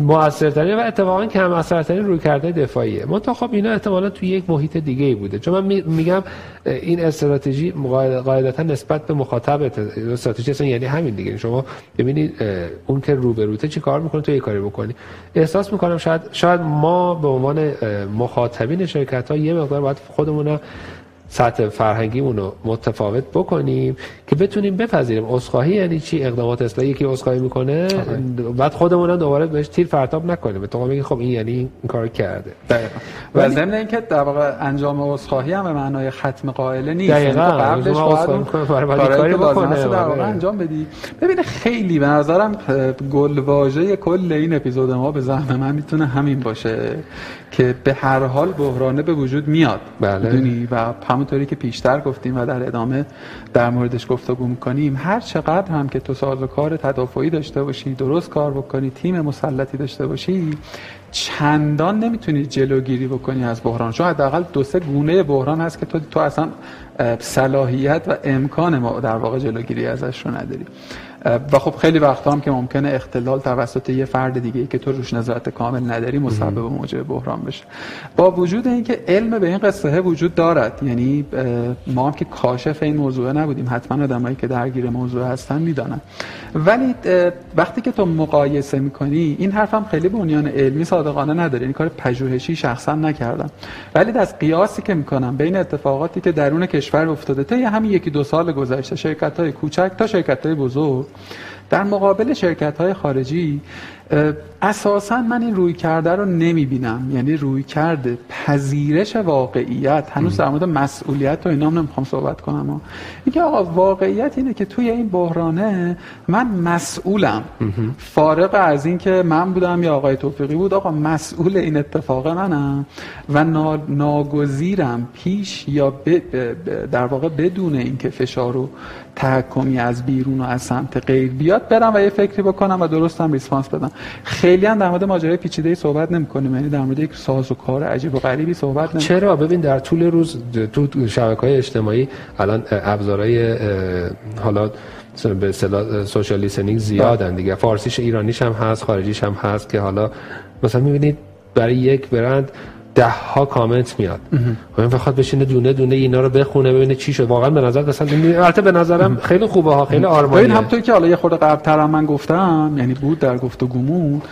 موثرترین و اتفاقا کم اثرترین روی کرده دفاعیه تا خب اینا احتمالا توی یک محیط دیگه ای بوده. چون من میگم این استراتژی قاعدتا نسبت به مخاطب استراتژی اصلا یعنی همین دیگه. شما ببینید اون که روبروته چی کار می‌کنه تو یه کاری بکنی. احساس می‌کنم شاید شاید ما به عنوان مخاطبین شرکت ها یه مقدار باید خودمون سطح فرهنگیمون رو متفاوت بکنیم که بتونیم بپذیریم. اسخاهی یعنی چی؟ اقدامات اصلاحی یکی اسخاهی می‌کنه بعد خودمون دوباره بهش تیر فرتاب نکنیم. تو میگی خب این یعنی این کار کرده. دقیقاً. و ضمن اینکه در واقع انجام اسخاهی هم به معنای ختم قائله نیست. یعنی دقیقاً. قبلش باید کاری بکنه. در واقع انجام بدی. ببین خیلی به نظرم گلواژه کل این اپیزود ما به زعم من می‌تونه همین باشه. که به هر حال بحرانه به وجود میاد. بله. و همونطوری که پیشتر گفتیم و در ادامه در موردش گفتگو می‌کنیم هر چقدر هم که تو ساز و کار تدافعی داشته باشی درست کار بکنی تیم مسلطی داشته باشی چندان نمی‌تونی جلوگیری بکنی از بحران. چون حداقل دو سه گونه بحران هست که تو تو اصلا صلاحیت و امکان ما در واقع جلوگیری ازش رو نداری. و خب خیلی وقتا هم که ممکنه اختلال توسط یه فرد دیگه ای که تو روش نظارت کامل نداری مسبب موجب بحران بشه. با وجود اینکه علم به این قصه وجود دارد یعنی ما هم که کاشف این موضوع نبودیم حتما آدمایی که درگیر موضوع هستن می‌دانن. ولی وقتی که تو مقایسه می‌کنی این حرفم خیلی بنیان علمی صادقانه نداره این کار پژوهشی شخصا نکردم. ولی از قیاسی که می‌کنم بین اتفاقاتی که درون کشور افتاده تا همین یکی دو سال گذشته شرکت های کوچک تا شرکت های بزرگ در مقابل شرکت های خارجی اساسا من این روی کرده رو نمی بینم یعنی روی کرده پذیرش واقعیت. هنوز در مورد مسئولیت و اینا نمی‌خوام صحبت کنم. میگه آقا واقعیت اینه که توی این بحرانه من مسئولم. فارغ از این که من بودم یا آقای توفیقی بود آقا مسئول این اتفاق منم و ناگزیرم پیش یا در واقع بدون اینکه فشار و تحکمی از بیرون و از سمت غیر بیاد برم و یه فکری بکنم و درستم ریسپانس بدم. خیلی هم در مورد ماجرای پیچیده صحبت نمی‌کنیم یعنی در مورد یک ساز و کار عجیب و غریبی صحبت نمی‌کنیم. چرا؟ ببین در طول روز تو شبکه‌های اجتماعی الان ابزارهای حالا به اصطلاح سوشال لیسنینگ زیادن دیگه. فارسیش ایرانیش هم هست خارجیش هم هست که حالا مثلا می‌بینید برای یک برند ده ها کامنت میاد. و این بخواد بشینه دونه دونه اینا رو بخونه ببینه چی شد. واقعا به نظر اصلا البته به نظرم خیلی خوبه ها خیلی آرمانیه. ببین همونطور که حالا یه خورده قبل من گفتم یعنی بود در گفتگومون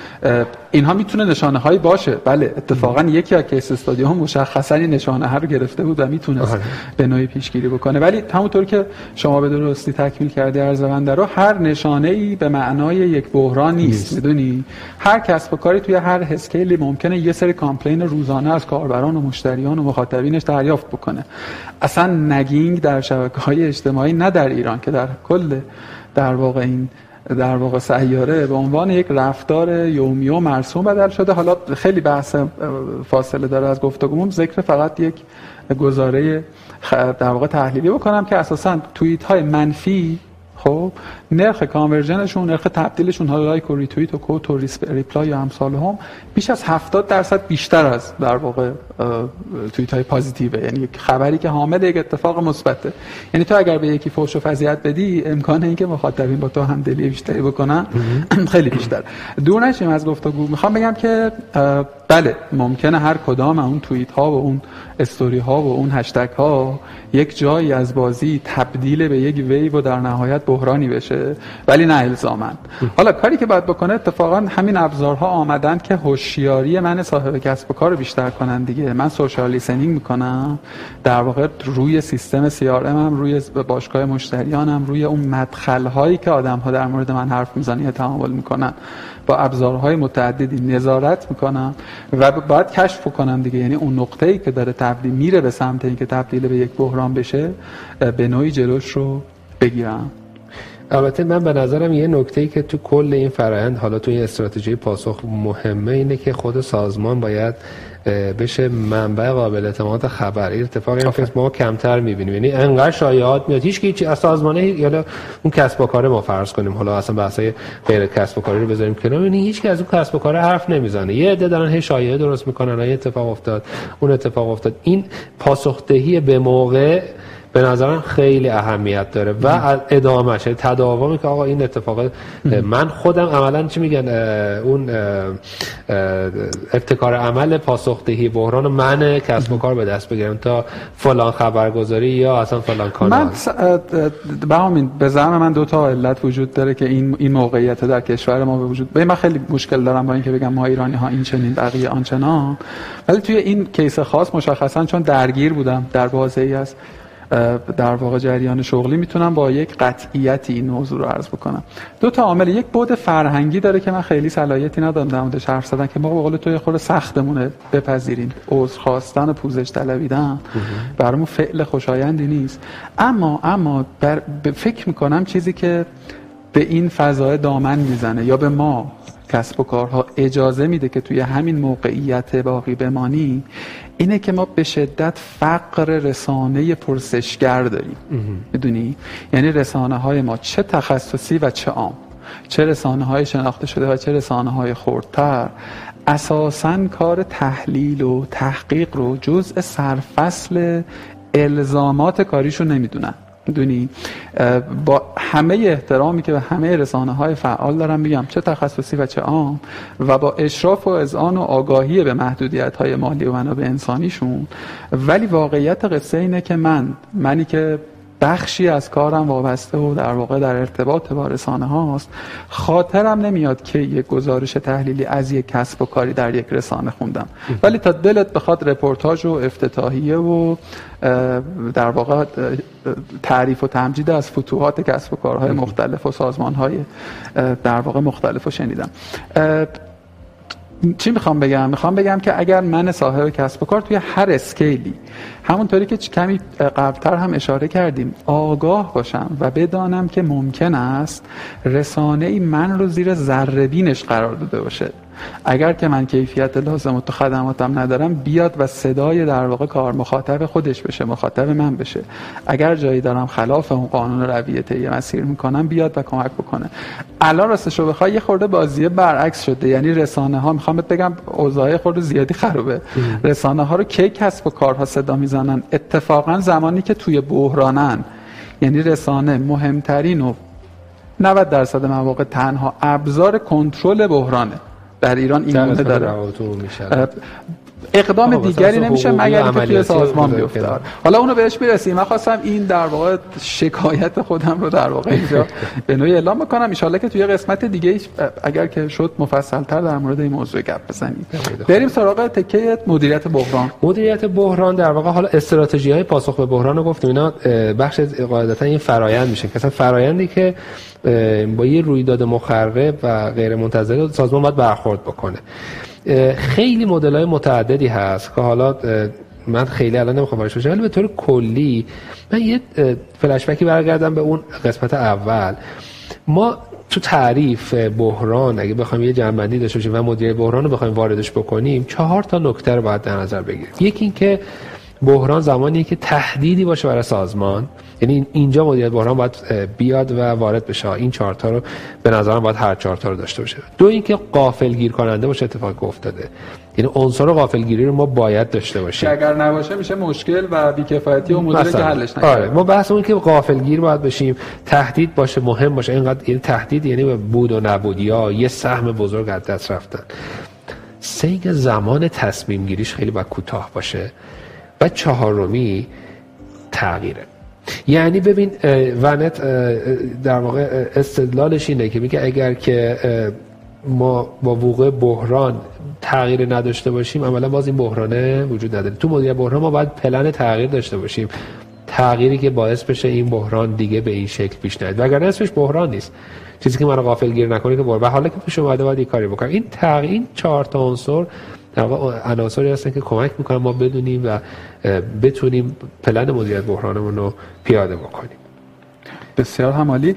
اینها می‌تونه نشانه هایی باشه. بله اتفاقا یکی از case study ها مشخصا این نشانه ها رو گرفته بود و می‌تونست آره. به نوعی پیشگیری بکنه. ولی همونطور که شما به درستی تکمیل کردی عرض بنده رو هر نشانه ای به معنای یک بحران نیست. می‌دونی؟ هر کسب و کاری توی هر scale ی ممکنه یه سری complain روزانه از کاربران و مشتریان و مخاطبینش دریافت بکنه. اصلا nagging در شبکه های اجتماعی نه در ایران که در کل در واقع این در واقع سیاره به عنوان یک رفتار یومیه مرسوم بدل شده. حالا خیلی بحث فاصله داره از گفتگومون. ذکر فقط یک گزاره در واقع تحلیلی بکنم که اساسا توییت های منفی خب نرخ conversion شون نرخ تبدیلشون حالا like و ریتوییت و quote و reply یا امثالهم بیش از 70 درصد بیشتر از در واقع توییت های positive ه. یعنی یک خبری که حامل یک اتفاق مثبته. یعنی تو اگر به یکی فوش و فضیحت بدی امکان اینکه مخاطبین با تو هم دلی بیشتری بکنن خیلی بیشتر. دور نشیم از گفتگو می‌خوام بگم که بله ممکنه هر کدام اون توییت ها و اون استوری ها و اون هشتگ ها یک جایی از بازی تبدیل به یک ویو و در نهایت بحرانی بشه ولی نه الزامن حالا کاری که باید بکنه اتفاقا همین ابزارها آمدن که هوشیاری من صاحب کسب و کار بیشتر کنن دیگه. من سوشال لیسنینگ می‌کنم در واقع روی سیستم سی هم روی باشگاه مشتریانم روی اون مدخل هایی که آدم ها در مورد من حرف می‌زنن یا تعامل می‌کنن با ابزارهای متعددی نظارت می‌کنم. و باید کشف کنم دیگه. یعنی اون نقطه ای که داره تبدیل میره به سمت اینکه تبدیل به یک بحران بشه به نوعی جلوش رو بگیرم. البته من به نظرم یه نکته ای که تو کل این فرآیند حالا تو این استراتژی پاسخ مهمه اینه که خود سازمان باید بشه منبع قابل اعتماد خبر. این اتفاقی هم که ما کمتر می‌بینیم. یعنی انقدر شایعات میاد. هیچ کی از سازمانه یا اون کسب و کار ما فرض کنیم. حالا اصلا بحثای غیر کسب و کاری رو بذاریم کنار. یعنی هیچ کی از اون کسب و کار حرف نمی‌زنه. یه عده دارن هی شایعه درست می‌کنن این اتفاق افتاد اون اتفاق افتاد. این پاسخدهی به موقع به نظرم خیلی اهمیت داره و ادامهش یعنی تداومی که آقا این اتفاق من خودم عملا چی میگن اون ابتکار عمل پاسخدهی بحران من کسب و کار به دست بگیرم تا فلان خبرگزاری یا اصلا فلان کانال من به همین به زعم من دو تا علت وجود داره که این این موقعیت در کشور ما به وجود به من خیلی مشکل دارم با اینکه بگم ما ایرانی ها این چنین بقیه آنچنان. ولی توی این کیس خاص مشخصا چون درگیر بودم در بازه ای است در واقع جریان شغلی می‌تونم با یک قطعیتی این موضوع رو عرض بکنم. دو تا عامل یک بود فرهنگی داره که من خیلی صلاحیتی ندارم در موردش حرف زدن که ما به قول تو خود سختمونه بپذیریم. عذر خواستن پوزش طلبیدن. برامون فعل خوشایندی نیست. اما اما بر فکر می‌کنم چیزی که به این فضای دامن می‌زنه یا به ما کسب و کارها اجازه میده که توی همین موقعیت باقی بمانی اینه که ما به شدت فقر رسانه پرسشگر داریم. می‌دونی؟ یعنی رسانه های ما چه تخصصی و چه عام. چه رسانه های شناخته شده و چه رسانه های خوردتر اساسا کار تحلیل و تحقیق رو جزء سرفصل الزامات کاریشو نمی‌دونن. می‌دونی. با همه احترامی که به همه رسانه های فعال دارم میگم چه تخصصی و چه عام و با اشراف و اذعان و آگاهی به محدودیت های مالی و منابع انسانیشون. ولی واقعیت قصه اینه که من منی که بخشی از کارم وابسته و در واقع در ارتباط با رسانه هاست. خاطرم نمیاد که یک گزارش تحلیلی از یک کسب و کاری در یک رسانه خوندم. ولی تا دلت بخواد رپورتاج و افتتاحیه و در واقع تعریف و تمجید از فتوحات کسب و کارهای مختلف و سازمان های در واقع مختلف رو شنیدم. چی می‌خوام بگم؟ می‌خوام بگم که اگر من صاحب کسب و کار توی هر اسکیلی همونطوری که کمی قبلتر هم اشاره کردیم آگاه باشم و بدانم که ممکن است رسانه ای من رو زیر ذره قرار داده باشه. اگر که من کیفیت لازم و تو خدماتم ندارم بیاد و صدای در واقع کار مخاطب خودش بشه مخاطب من بشه. اگر جایی دارم خلاف اون قانون رویه طی مسیر می‌کنم بیاد و کمک بکنه. الان راستش رو بخوای یه خورده بازی برعکس شده. یعنی رسانه ها می‌خوام بگم اوضاع خورده زیادی خرابه. رسانه ها رو کی کسب و کارها صدا می‌زنن؟ اتفاقا زمانی که توی بحرانن. یعنی رسانه مهمترین و 90 درصد مواقع تنها ابزار کنترل بحرانه. در ایران این گونه داره. اقدام دیگری نمیشه مگر اینکه توی سازمان بیفته حالا اونو بهش می‌رسیم. من خواستم این در واقع شکایت خودم رو در واقع اینجا به نوعی اعلام بکنم. ان که توی قسمت دیگه اگر که شد مفصل تر در مورد این موضوع گپ بزنیم. بریم سراغ تکه مدیریت بحران. مدیریت بحران در واقع حالا استراتژی های پاسخ به بحران رو گفتیم. اینا بخش قاعدتا این فرایند میشه. که فرایندی که با یه رویداد مخرب و غیر منتظره سازمان باید برخورد بکنه. خیلی مدل های متعددی هست که حالا من خیلی الان نمی‌خوام وارد ولی به طور کلی من یه فلش بکی برگردم به اون قسمت اول. ما تو تعریف بحران اگه بخوایم یه جنبندی داشته باشیم و مدیر بحران رو بخوایم واردش بکنیم چهار تا نکته رو باید در نظر بگیریم. یکی اینکه بحران زمانی که تهدیدی باشه برای سازمان. یعنی اینجا مدیریت بحران باید بیاد و وارد بشه. این چهار تا رو به نظرم باید هر چهار تا رو داشته باشه. دو اینکه قافل گیر کننده باشه اتفاق افتاده. یعنی عنصر غافلگیری رو ما باید داشته باشیم. اگر نباشه میشه مشکل و بیکفایتی و مدیر که حلش نکنه آره. ما بحث اون که غافلگیر باید بشیم تهدید باشه مهم باشه. اینقدر یعنی تهدید یعنی بود و نبود یا یه سهم بزرگ از دست رفتن. سه زمان تصمیم گیریش خیلی باید کوتاه باشه و چهارمی تغییره. یعنی ببین ونت در واقع استدلالش اینه که میگه اگر که ما با وقوع بحران تغییر نداشته باشیم عملا باز این بحرانه وجود نداره. تو مدیر بحران ما باید پلن تغییر داشته باشیم. تغییری که باعث بشه این بحران دیگه به این شکل پیش نیاد. وگرنه اسمش بحران نیست. چیزی که منو غافل گیر نکنه که و حالا که پیش اومده باید کاری بکنم این تغییر چهار تا عنصر عناصری هستن که کمک می‌کنن ما بدونیم و بتونیم پلن مدیریت بحرانمون رو پیاده بکنیم. بسیار همالی.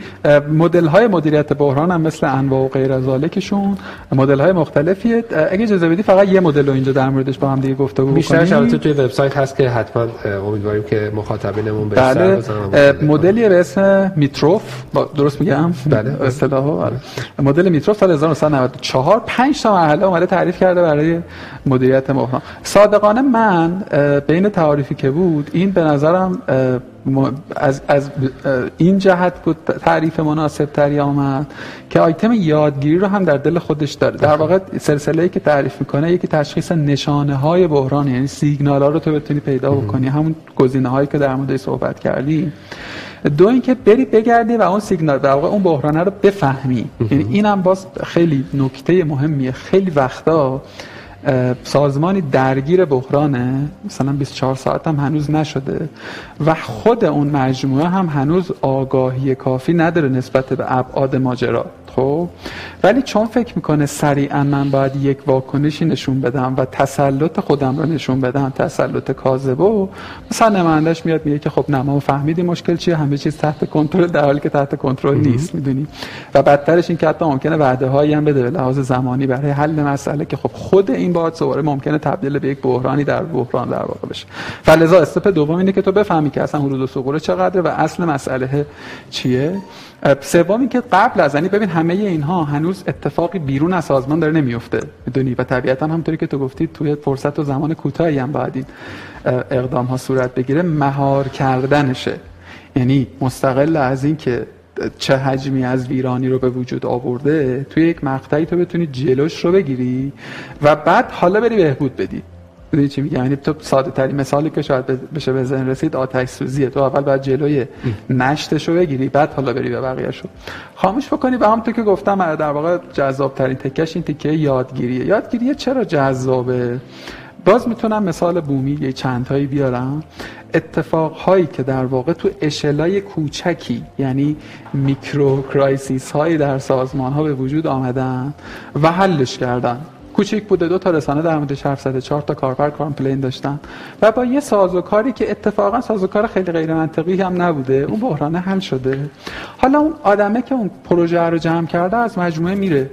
مدل های مدیریت بحران هم مثل انواع و غیر از ذالکشون مدل های مختلفیه اگه اجازه بدی فقط یه مدل رو اینجا در موردش با هم دیگه گفتگو بکنیم. بیشتر البته توی وبسایت هست که حتما امیدواریم که مخاطبینمون بهش بله. مدلی به اسم میتروف. درست میگم؟ بله. اصطلاحو آره. مدل میتروف سال 1994 5 تا مرحله اومده تعریف کرده برای مدیریت بحران. صادقانه من بین تعاریفی که بود این به نظرم از, از این جهت بود تعریف مناسب تری آمد که آیتم یادگیری رو هم در دل خودش داره. در واقع سلسله ای که تعریف می‌کنه یکی تشخیص نشانه های بحران یعنی سیگنال ها رو تو بتونی پیدا بکنی. همون گزینه هایی که در مورد صحبت کردی. دو اینکه بری بگردی و اون سیگنال در واقع اون بحرانه رو بفهمی. یعنی اینم باز خیلی نکته مهمیه. خیلی وقتا سازمانی درگیر بحرانه. مثلا 24 ساعت هم هنوز نشده. و خود اون مجموعه هم هنوز آگاهی کافی نداره نسبت به ابعاد ماجرا. خب ولی چون فکر می‌کنه سریعا من باید یک واکنشی نشون بدم و تسلط خودم رو نشون بدم تسلط کاذبو مثلا نمایندش میاد میگه که خب نه ما فهمیدیم مشکل چیه همه چیز تحت کنترل در حالی که تحت کنترل نیست می‌دونی؟ و بدترش این که حتی ممکنه وعده هایی هم بده به لحاظ زمانی برای حل مسئله که خب خود این باید دوباره ممکنه تبدیل به یک بحرانی در بحران در واقع بشه. فلذا استپ دوم اینه که تو بفهمی که اصلا ورود و چقدره و اصل مسئله چیه. سومی که قبل از یعنی ببین همه اینها هنوز اتفاقی بیرون از سازمان داره نمیفته. می‌دونی؟ و طبیعتا همونطوری که تو گفتی توی فرصت و زمان کوتاهی هم باید این اقدام ها صورت بگیره مهار کردنشه. یعنی مستقل از این که چه حجمی از ویرانی رو به وجود آورده توی یک مقطعی تو بتونی جلوش رو بگیری و بعد حالا بری بهبود بدی. می‌دونی چی میگم یعنی تو ساده ترین مثالی که شاید بشه به ذهن رسید آتش سوزیه تو اول باید جلوی نشتیش رو بگیری بعد حالا بری به بقیه شو خاموش بکنی و هم تو که گفتم در واقع جذاب ترین تکش این تکه یادگیریه. یادگیریه چرا جذابه؟ باز می‌تونم مثال بومی یه چند هایی بیارم. اتفاق هایی که در واقع تو اشل‌های کوچیکی یعنی micro crisis هایی در سازمان ها به وجود آمدن و حلش کردن. کوچیک بوده. دو تا رسانه در موردش حرف زده چهار تا کاربر complain داشتن. و با یه سازوکاری که اتفاقا سازوکار خیلی غیر منطقی هم نبوده اون بحرانه حل شده. حالا اون آدمه که اون پروژه رو جمع کرده از مجموعه میره.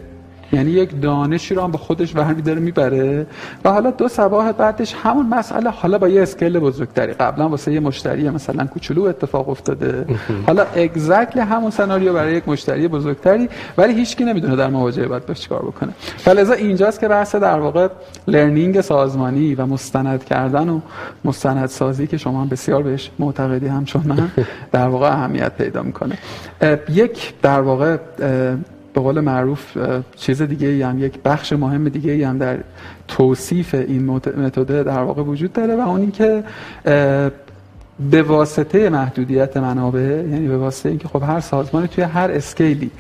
یعنی یک دانشی رو هم به خودش برمی داره می‌بره. و حالا دو صباح بعدش همون مسئله حالا با یه scale بزرگتری. قبلا واسه یه مشتری مثلا کوچولو اتفاق افتاده. حالا exactly همون سناریو برای یک مشتری بزرگتری ولی هیچکی نمی‌دونه در مواجهه باید باش چیکار بکنه. فلذا اینجاست که بحث در واقع لرنینگ سازمانی و مستند کردن و مستندسازی که شما هم بسیار بهش معتقدی همچون من در واقع اهمیت پیدا می‌کنه. یک در واقع به قول معروف چیز دیگه هم یک بخش مهم دیگه هم در توصیف این متد در واقع وجود داره و اونی که به واسطه محدودیت منابع یعنی به واسطه اینکه خب هر سازمانی توی هر اسکیلی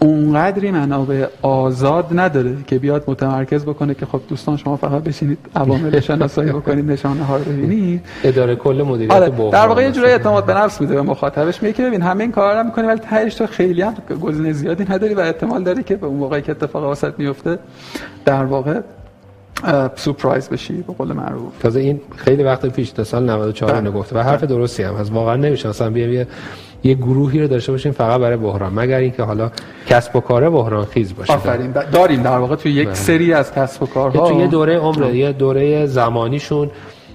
اونقدری منابع آزاد نداره که بیاد متمرکز بکنه که خب دوستان شما فقط بشینید عوامل شناسایی بکنید نشانه ها رو ببینید. اداره کل مدیریت آره در واقع یه جورایی اعتماد به نفس میده به مخاطبش. میگه که ببین همه این کارا رو می‌کنی ولی تهش تو خیلی هم گزینه زیادی نداری و احتمال داری که به اون موقعی که اتفاق واسط میفته در واقع سورپرایز بشی به قول معروف. تازه این خیلی وقت پیش تا سال 94 اینو گفته و حرف درستی هم از واقعا نمیشه اصلا بیام یه گروهی رو داشته باشیم فقط برای بحران مگر اینکه حالا کسب و کار بحران خیز باشه. آفرین. داریم در واقع تو یک بله. سری از کسب و کارها. تو یه دوره عمر یه دوره زمانیشون.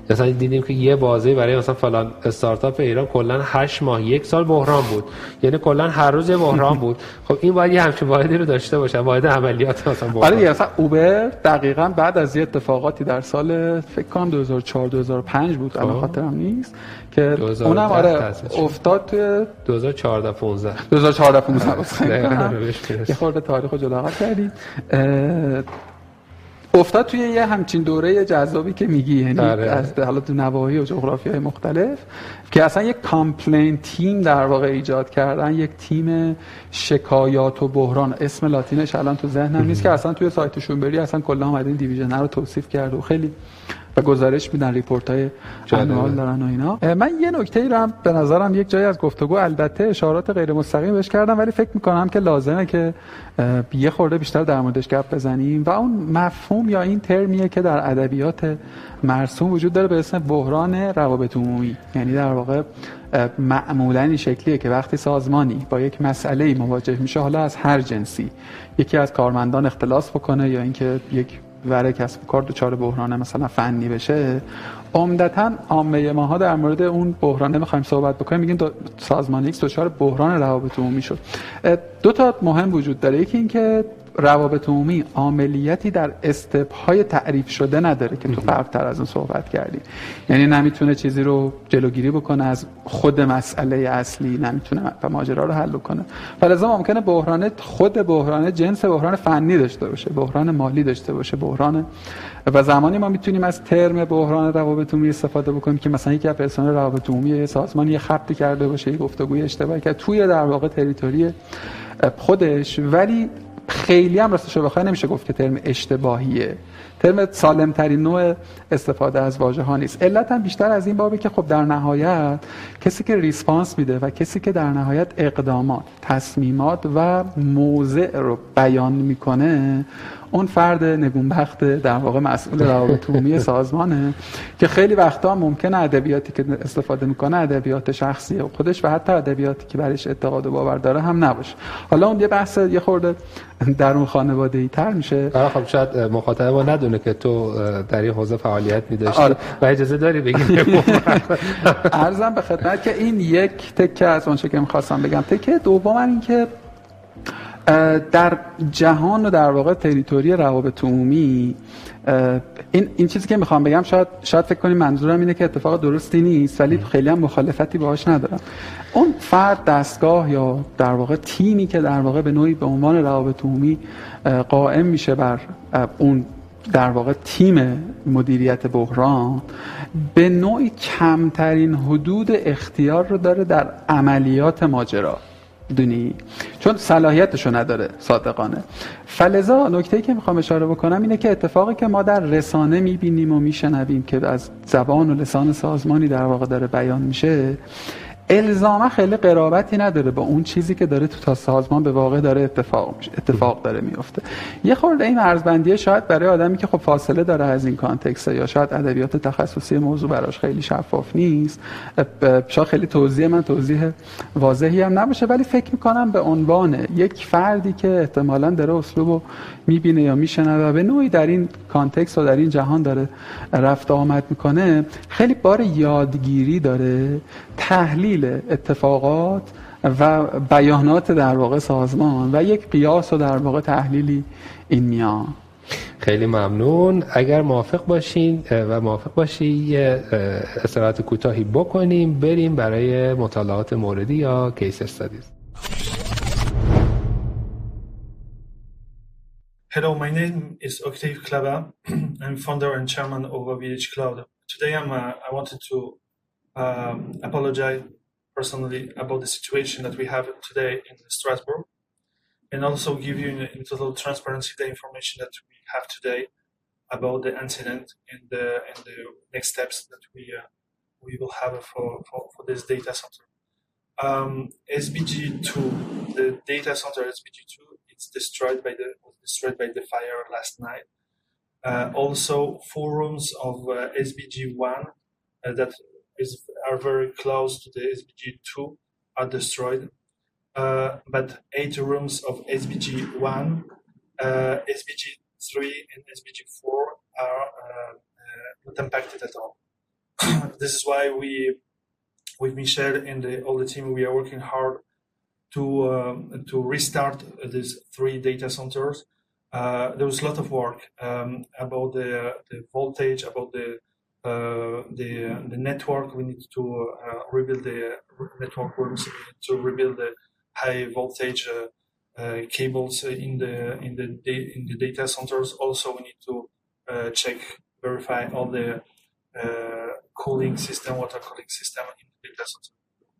مثلا دیدیم که یه بازی برای مثلا فلان استارتاپ ایران کلا 8 ماه یک سال بحران بود. یعنی کلا هر روز یه بحران بود. خب این باید یه همچین واحدی رو داشته باشه واحد عملیات مثلا بحران. آره مثلا اوبر دقیقا بعد از یه اتفاقاتی در سال فکر کنم 2004 2005 بود الان خب. خاطرم نیست. که اونم آره افتاد توی 2014 15 2014 15 یه خورده تاریخ رو جدا کردیم افتاد توی یه همچین دوره جذابی که میگی. یعنی آره. از حالا تو نواحی و جغرافی های مختلف که اصلا یک complain team در واقع ایجاد کردن یک تیم شکایات و بحران. اسم لاتینش الان تو ذهنم نیست که اصلا توی سایتشون بری اصلا کلا اومده این division رو توصیف کرده و خیلی و گزارش میدن ریپورت های انوال دارن و اینا. من یه نکته ای رو هم به نظرم یک جایی از گفتگو البته اشارات غیر مستقیم بهش کردم ولی فکر می‌کنم که لازمه که یه خورده بیشتر در موردش گپ بزنیم. و اون مفهوم یا این ترمیه که در ادبیات مرسوم وجود داره به اسم بحران روابط عمومی. یعنی در واقع معمولا این شکلیه که وقتی سازمانی با یک مسئله مواجه میشه حالا از هر جنسی یکی از کارمندان اختلاس بکنه یا اینکه یک هر کسب و کار دچار بحران مثلا فنی بشه عمدتا عامه ماها در مورد اون بحرانه می‌خوایم صحبت بکنیم. میگیم سازمان ایکس دچار بحران روابط عمومی شد. دو تا مهم وجود داره. یکی اینکه روابط عمومی عملیاتی در step های تعریف شده نداره که تو تر از اون صحبت کردیم یعنی نمی‌تونه چیزی رو جلوگیری بکنه از خود مسئله اصلی نمی‌تونه ماجرا رو حل کنه فلذا ممکنه بحران خود بحران جنس بحران فنی داشته باشه بحران مالی داشته باشه بحران و زمانی ما می‌تونیم از ترم بحران روابط عمومی استفاده بکنیم که مثلا یکی از پرسنل روابط عمومی سازمان یه خطی کرده باشه یه گفتگوی اشتباهی که توی در واقع تریتوری خودش. ولی خیلی هم راستش بخوای نمیشه گفت که ترم اشتباهیه. ترم سالم ترین نوع استفاده از واژه ها نیست. علت هم بیشتر از این بابه که خب در نهایت کسی که ریسپانس میده و کسی که در نهایت اقدامات تصمیمات و موضع رو بیان می‌کنه اون فرد نگونبخت در واقع مسئول روابط عمومی سازمانه که خیلی وقتا ممکنه ادبیاتی که استفاده می‌کنه ادبیات شخصی خودش و حتی ادبیاتی که برش اعتقاد و باور داره هم نباشه. حالا اون یه بحث یه خورده در اون خانواده ای تر میشه. آره خب شاید مخاطب ما ندونه که تو در این حوزه فعالیت میداشتی. آره. و اجازه داری بگی ارزم به خدمت که این یک تکه از اون که می‌خواستم بگم. تکه دوم این که در جهان و در واقع تریتوری روابط عمومی این این چیزی که می‌خوام بگم شاید شاید فکر کنیم منظورم اینه که اتفاق درستی نیست ولی خیلی هم مخالفتی باهاش ندارم. اون فرد دستگاه یا در واقع تیمی که در واقع به نوعی به عنوان روابط عمومی قائم میشه بر اون در واقع تیم مدیریت بحران به نوعی کمترین حدود اختیار رو داره در عملیات ماجرا. دونی. چون صلاحیتشو نداره صادقانه. فلزا نکته که می‌خوام اشاره بکنم اینه که اتفاقی که ما در رسانه می‌بینیم و میشنویم که از زبان و لسان سازمانی در واقع داره بیان میشه الزاما خیلی قرابتی نداره با اون چیزی که داره تو تا سازمان به واقع داره اتفاق میشه اتفاق داره میفته. یه خورده این مرزبندی شاید برای آدمی که خب فاصله داره از این کانتکست یا شاید ادبیات تخصصی موضوع براش خیلی شفاف نیست شاید خیلی توضیح من توضیح واضحی هم نباشه ولی فکر می‌کنم به عنوان یک فردی که احتمالا داره اسلوبو می‌بینه یا میشنوه و به نوعی در این کانتکست و در این جهان داره رفت آمد می‌کنه خیلی بار یادگیری داره تحلیل اتفاقات و بیانات در واقع سازمان و یک قیاس و در واقع تحلیلی این میان. خیلی ممنون. اگر موافق باشین و موافق باشی یه استراحت کوتاهی بکنیم بریم برای مطالعات موردی یا کیس استادیز Hello, my name is Octave Klaba. I'm founder and chairman of VH Cloud. Today I'm, uh, I wanted to um, apologize personally about the situation that we have today in Strasbourg and also give you in, in total transparency the information that we have today about the incident and the, and the next steps that we, uh, we will have for, for, for this data center. Um, SBG2, the data center SBG2 destroyed by the was destroyed by the fire last night. Uh, also, four rooms of uh, SBG one uh, that is are very close to the SBG two are destroyed, uh, but eight rooms of SBG one, uh, SBG three, and SBG four are uh, not impacted at all. this is why we, with Michel and the, all the team, we are working hard to um, to restart these three data centers. Uh, there was a lot of work um, about the the voltage, about the uh, the the network. We need to uh, rebuild the network rooms, We need to rebuild the high voltage uh, uh, cables in the in the in the data centers. Also, we need to uh, check, verify all the cooling system, water cooling system in the data center.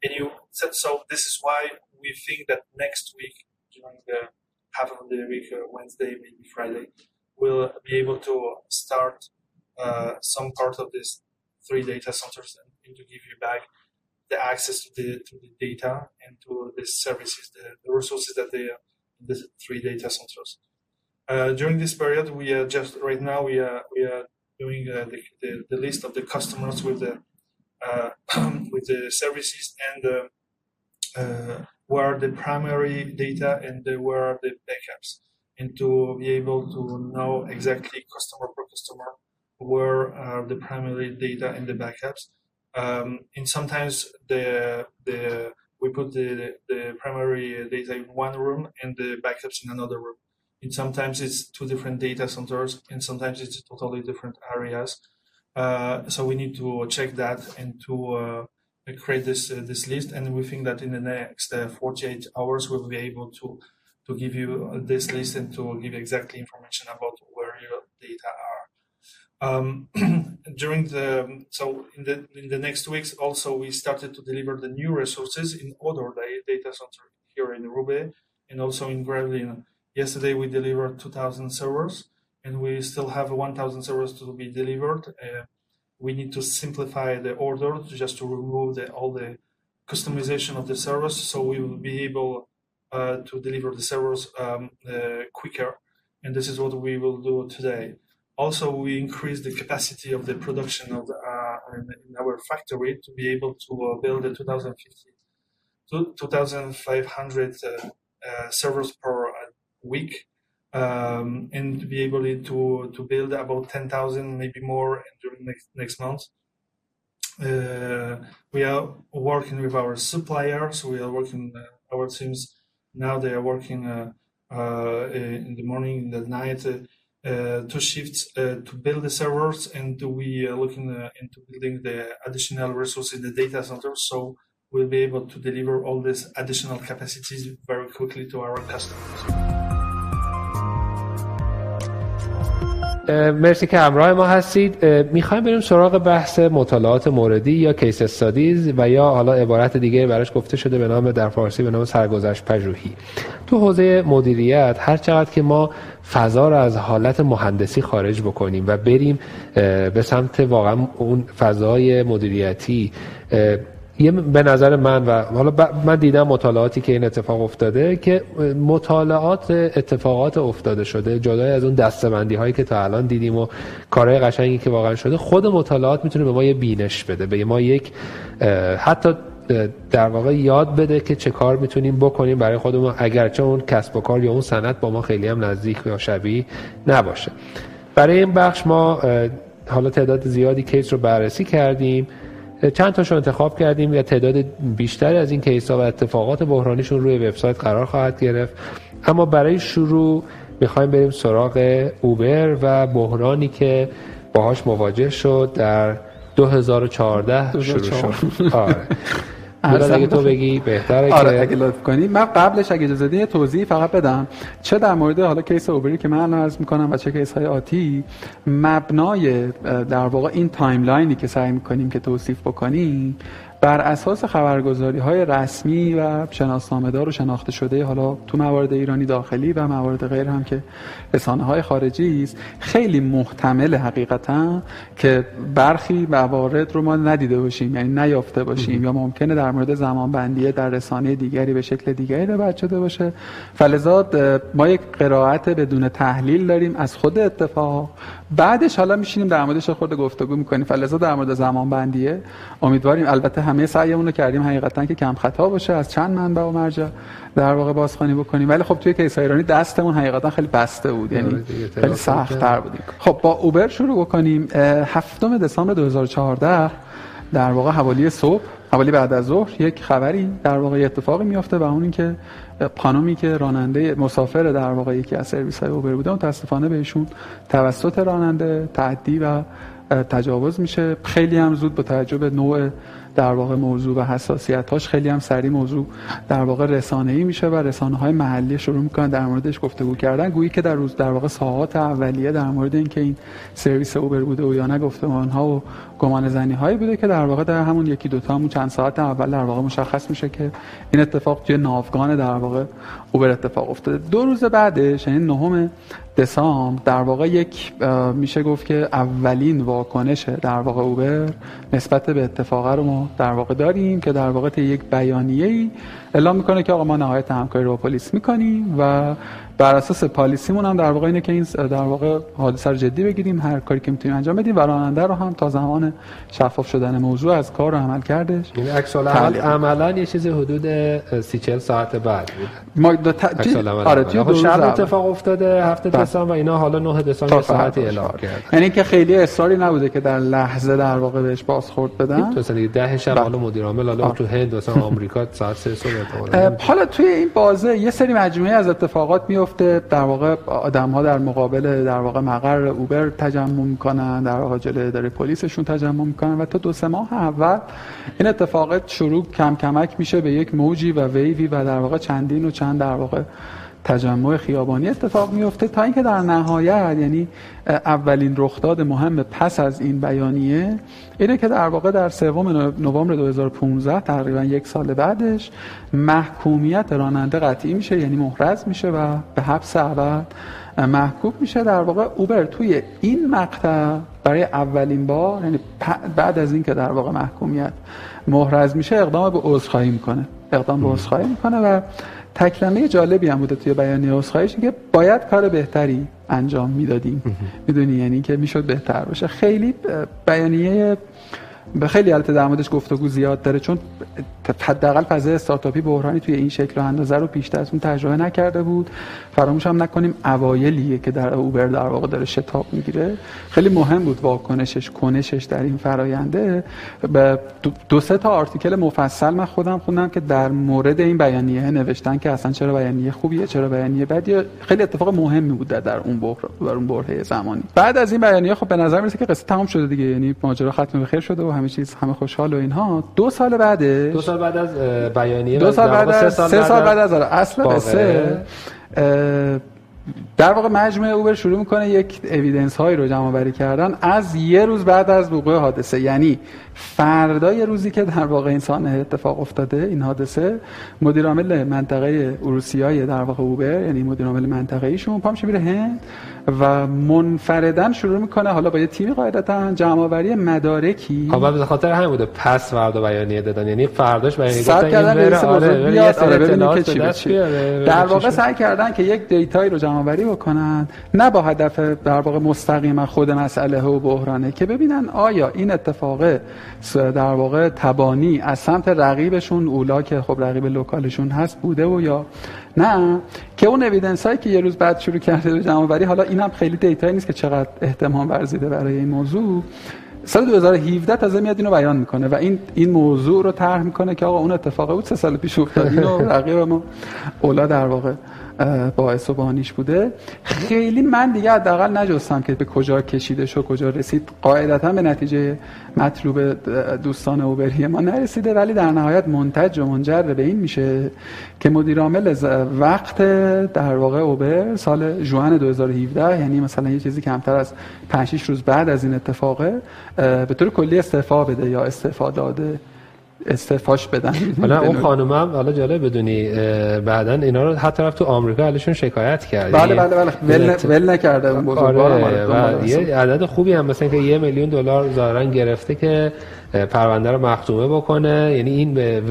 And you said so. This is why we think that next week, during the half of the week, uh, Wednesday, maybe Friday, we'll be able to start uh, some part of these three data centers and to give you back the access to the to the data and to the services, the, the resources that they are in the three data centers. Uh, during this period, we are just right now we are we are doing uh, the, the, the, list of the customers with the uh, with the services and uh, where the primary data and where are the backups, and to be able to know exactly customer per customer where are the primary data and the backups. Um, and sometimes the the we put the, the primary data in one room and the backups in another room. And sometimes it's two different data centers, and sometimes it's totally different areas. Uh, so we need to check that and to uh, create this uh, this list. And we think that in the next uh, 48 hours we'll be able to to give you this list and to give you exactly information about where your data are. Um, during the so in the in the next weeks also we started to deliver the new resources in other data center here in Roubaix and also in Gravelines. Yesterday we delivered 2,000 servers and we still have 1,000 servers to be delivered. Uh, we need to simplify the order just to remove the, all the customization of the servers so we will be able uh, to deliver the servers um, uh, quicker. And this is what we will do today. Also, we increase the capacity of the production of the, uh, in, in, our factory to be able to uh, build a 2050, 2,500 uh, uh, servers per week um, and to be able to to build about 10,000, maybe more during next next month. Uh, we are working with our suppliers. We are working uh, our teams now. They are working uh, uh in the morning, in the night, uh, uh, two shifts to build the servers, and we are looking into building the additional resources in the data center. So we'll be able to deliver all these additional capacities very quickly to our customers. مرسی که همراه ما هستید. می‌خوایم بریم سراغ بحث مطالعات موردی یا کیس استادیز و یا حالا عبارت دیگه براش گفته شده به نام در فارسی به نام سرگذشت پژوهی. تو حوزه مدیریت هر چقدر که ما فضا رو از حالت مهندسی خارج بکنیم و بریم به سمت واقعا اون فضای مدیریتی یه به نظر من و حالا من دیدم مطالعاتی که این اتفاق افتاده که مطالعات اتفاقات افتاده شده. جدای از اون دستبندی هایی که تا الان دیدیم و کارهای قشنگی که واقعا شده خود مطالعات می‌تونه به ما یه بینش بده به ما یک حتی در واقع یاد بده که چه کار می‌تونیم بکنیم برای خودمون اگرچه اون کسب و کار یا اون سنت با ما خیلی هم نزدیک یا شبیه نباشه. برای این بخش ما حالا تعداد زیادی کیس رو بررسی کردیم. چند تاشو انتخاب کردیم یا تعداد بیشتری از این کیس ها و اتفاقات بحرانیشون روی وبسایت قرار خواهد گرفت. اما برای شروع می‌خوایم بریم سراغ اوبر و بحرانی که باهاش مواجه شد در 2014 شروع شد. آره. اگه تو بگی بهتره آره اگه لطف کنی. من قبلش اگه اجازه بدی توضیح فقط بدم. چه در مورد حالا case اوبری که من الان عرض می‌کنم و چه case های آتی مبنای در واقع این timeline ی که سعی می‌کنیم که توصیف بکنیم بر اساس خبرگزاری های رسمی و شناسنامه دار و شناخته شده حالا تو موارد ایرانی داخلی و موارد غیر هم که رسانه های خارجی است خیلی محتمل حقیقتا که برخی موارد رو ما ندیده باشیم یعنی نیافته باشیم یا ممکنه در مورد زمان بندیه در رسانه دیگری به شکل دیگری روایت شده باشه. فلذا ما یک قرائت بدون تحلیل داریم از خود اتفاق بعدش حالا میشینیم در موردش خود گفتگو می‌کنیم. فلذا در مورد زمان بندیه امیدواریم. البته همه سعیمون رو کردیم. حقیقتا که کم خطا باشه. از چند منبع و مرجع در واقع بازخوانی بکنیم. ولی خب توی کیس ایرانی دستمون حقیقتا خیلی بسته بود. یعنی آره خیلی سخت تر بودیم. خب با اوبر شروع بکنیم. هفتم دسامبر 2014 در واقع حوالی صبح حوالی بعد از ظهر یک خبری در واقع اتفاقی میافته و اون اینکه پانومی که راننده مسافر در واقع یکی از سرویس های اوبر بوده متاسفانه بهشون توسط راننده تعدی و تجاوز میشه. خیلی هم زود با توجه به نوع در واقع موضوع و حساسیت هاش خیلی هم سریع موضوع در واقع رسانه ای میشه و رسانه های محلی شروع می‌کنن در موردش گفتگو کردن. گویی که در روز در واقع ساعات اولیه در مورد اینکه این سرویس اوبر بوده و یا نه گفتمان ها و گمان زنی هایی بوده که در واقع در همون یکی دوتا همون چند ساعت اول در واقع مشخص میشه که این اتفاق توی ناوگان در واقع اوبر اتفاق افتاده. دو روز بعدش یعنی نهم دسامبر در واقع یک میشه گفت که اولین واکنش در واقع اوبر نسبت به اتفاق رو ما در واقع داریم که در واقع یک بیانیه ای اعلام می‌کنه که آقا ما نهایت همکاری رو پلیس می‌کنیم و بر اساس پالیسیمون هم در واقع اینه که این در واقع حادثه رو جدی بگیریم هر کاری که می‌تونیم انجام بدیم. و راننده رو هم تا زمان شفاف شدن موضوع از کار رو عمل کردش. این یعنی عکس عملا یه چیزی حدود 30 40 ساعت بعد بود. ما دو ت... آره توی دو شب اتفاق افتاده هفته بله. دسامبر و اینا حالا 9 دسامبر ساعتی اعلام کرد. یعنی که خیلی اصراری نبوده که در لحظه در واقع بهش بازخورد بدن. تو سال 10 شب حالا مدیر عامل حالا تو هند مثلا آمریکا ساعت 3 صبح حالا توی این بازه یه سری مجموعه از اتفاقات میفته در واقع آدم ها در مقابل در واقع مقر اوبر تجمع می‌کنن در واقع جلوی اداره پلیسشون تجمع می‌کنن و تا دو سه ماه اول این اتفاقات شروع کم کمک میشه به یک موجی و ویوی و در واقع چندین و چند در واقع تجمع خیابانی اتفاق میفته تا اینکه در نهایت یعنی اولین رخداد مهم پس از این بیانیه اینه که در واقع در سوم نوامبر 2015 تقریبا یک سال بعدش محکومیت راننده قطعی میشه یعنی محرز میشه و به حبس ابد محکوم میشه. در واقع اوبر توی این مقطع برای اولین بار یعنی بعد از اینکه در واقع محکومیت محرز میشه اقدام به عذرخواهی می‌کنه. اقدام به عذرخواهی می‌کنه و تکلمه جالبی هم بوده توی بیانیه عذرخواهیش که باید کار بهتری انجام می‌دادیم. می‌دونی؟ یعنی که می‌شد بهتر باشه. خیلی بیانیه به خیلی البته در موردش گفتگو زیاد داره چون حداقل فضای استارتاپی بحرانی توی این شکل و اندازه رو بیشتر از اون تجربه نکرده بود. فراموش هم نکنیم اوایلیه که در اوبر در واقع داره شتاب می‌گیره. خیلی مهم بود واکنشش کنشش در این فراینده دو سه تا آرتیکل مفصل من خودم خوندم که در مورد این بیانیه نوشتن که اصلا چرا بیانیه خوبیه چرا بیانیه بدیه. خیلی اتفاق مهمی بود در اون بحر در اون بحره زمانی. بعد از این بیانیه خب به نظر می‌رسه که قصه تمام شده دیگه. یعنی ماجرا ختم به خیر شده و همه چیز همه خوشحال و اینها. دو سال بعدش بعد از بیانیه دو سال بعد از سه سال بعد از اصل قصه در واقع مجموعه اوبر شروع می‌کنه یک اویدنس هایی رو جمع بری کردن از یه روز بعد از وقوع حادثه. یعنی فردای روزی که در واقع انسان اتفاق افتاده این حادثه مدیر عامل منطقه اروسیای در واقع اوبر یعنی مدیر عامل منطقه ایشون پامش میره هند و منفردن شروع می‌کنه حالا با یه تیمی قاعدتا جمع آوری مدارکی. خب به خاطر همین بوده پس فردا بیانیه دادن. یعنی فرداش بیانیه گفتن کردن رئیس آره بیاد آره ببینیم چی چی. در واقع سعی کردن که یک دیتایی رو جمع آوری بکنن. نه با هدف در واقع مستقیما خود مسئله و بحرانه که ببینن آیا این اتفاق در واقع تبانی از سمت رقیبشون اولا که خب رقیب لوکالشون هست بوده و یا نه. که اون اویدنس هایی که یه روز بعد شروع کرده به جمع آوری حالا اینم خیلی دیتایی نیست که چقدر احتمال ورزیده برای این موضوع. سال 2017 تازه میاد اینو بیان می‌کنه و این این موضوع رو طرح می‌کنه که آقا اون اتفاق بود سه سال پیش افتاد. اینو رقیب ما اولا در واقع باعث و بانیش بوده. خیلی من دیگه حداقل نجستم که به کجا کشیده شد کجا رسید. قاعدتا به نتیجه مطلوب دوستان اوبری ما نرسیده ولی در نهایت منتج و منجر به این میشه که مدیر عامل وقت در واقع اوبر سال جوان 2017 یعنی مثلا یه چیزی کمتر از 5 روز بعد از این اتفاقه به طور کلی استعفا بده یا استعفا داده. استعفاش بدن. حالا اون خانم هم حالا جالب بدونی بعدا اینا رو حتی رفت تو آمریکا علیشون شکایت کرد. بله بله بله. ول, ول نکرده اون بزرگوارم آره یه عدد خوبی هم مثلا که یه میلیون دلار ظاهرا گرفته که پرونده رو مختومه بکنه. یعنی این به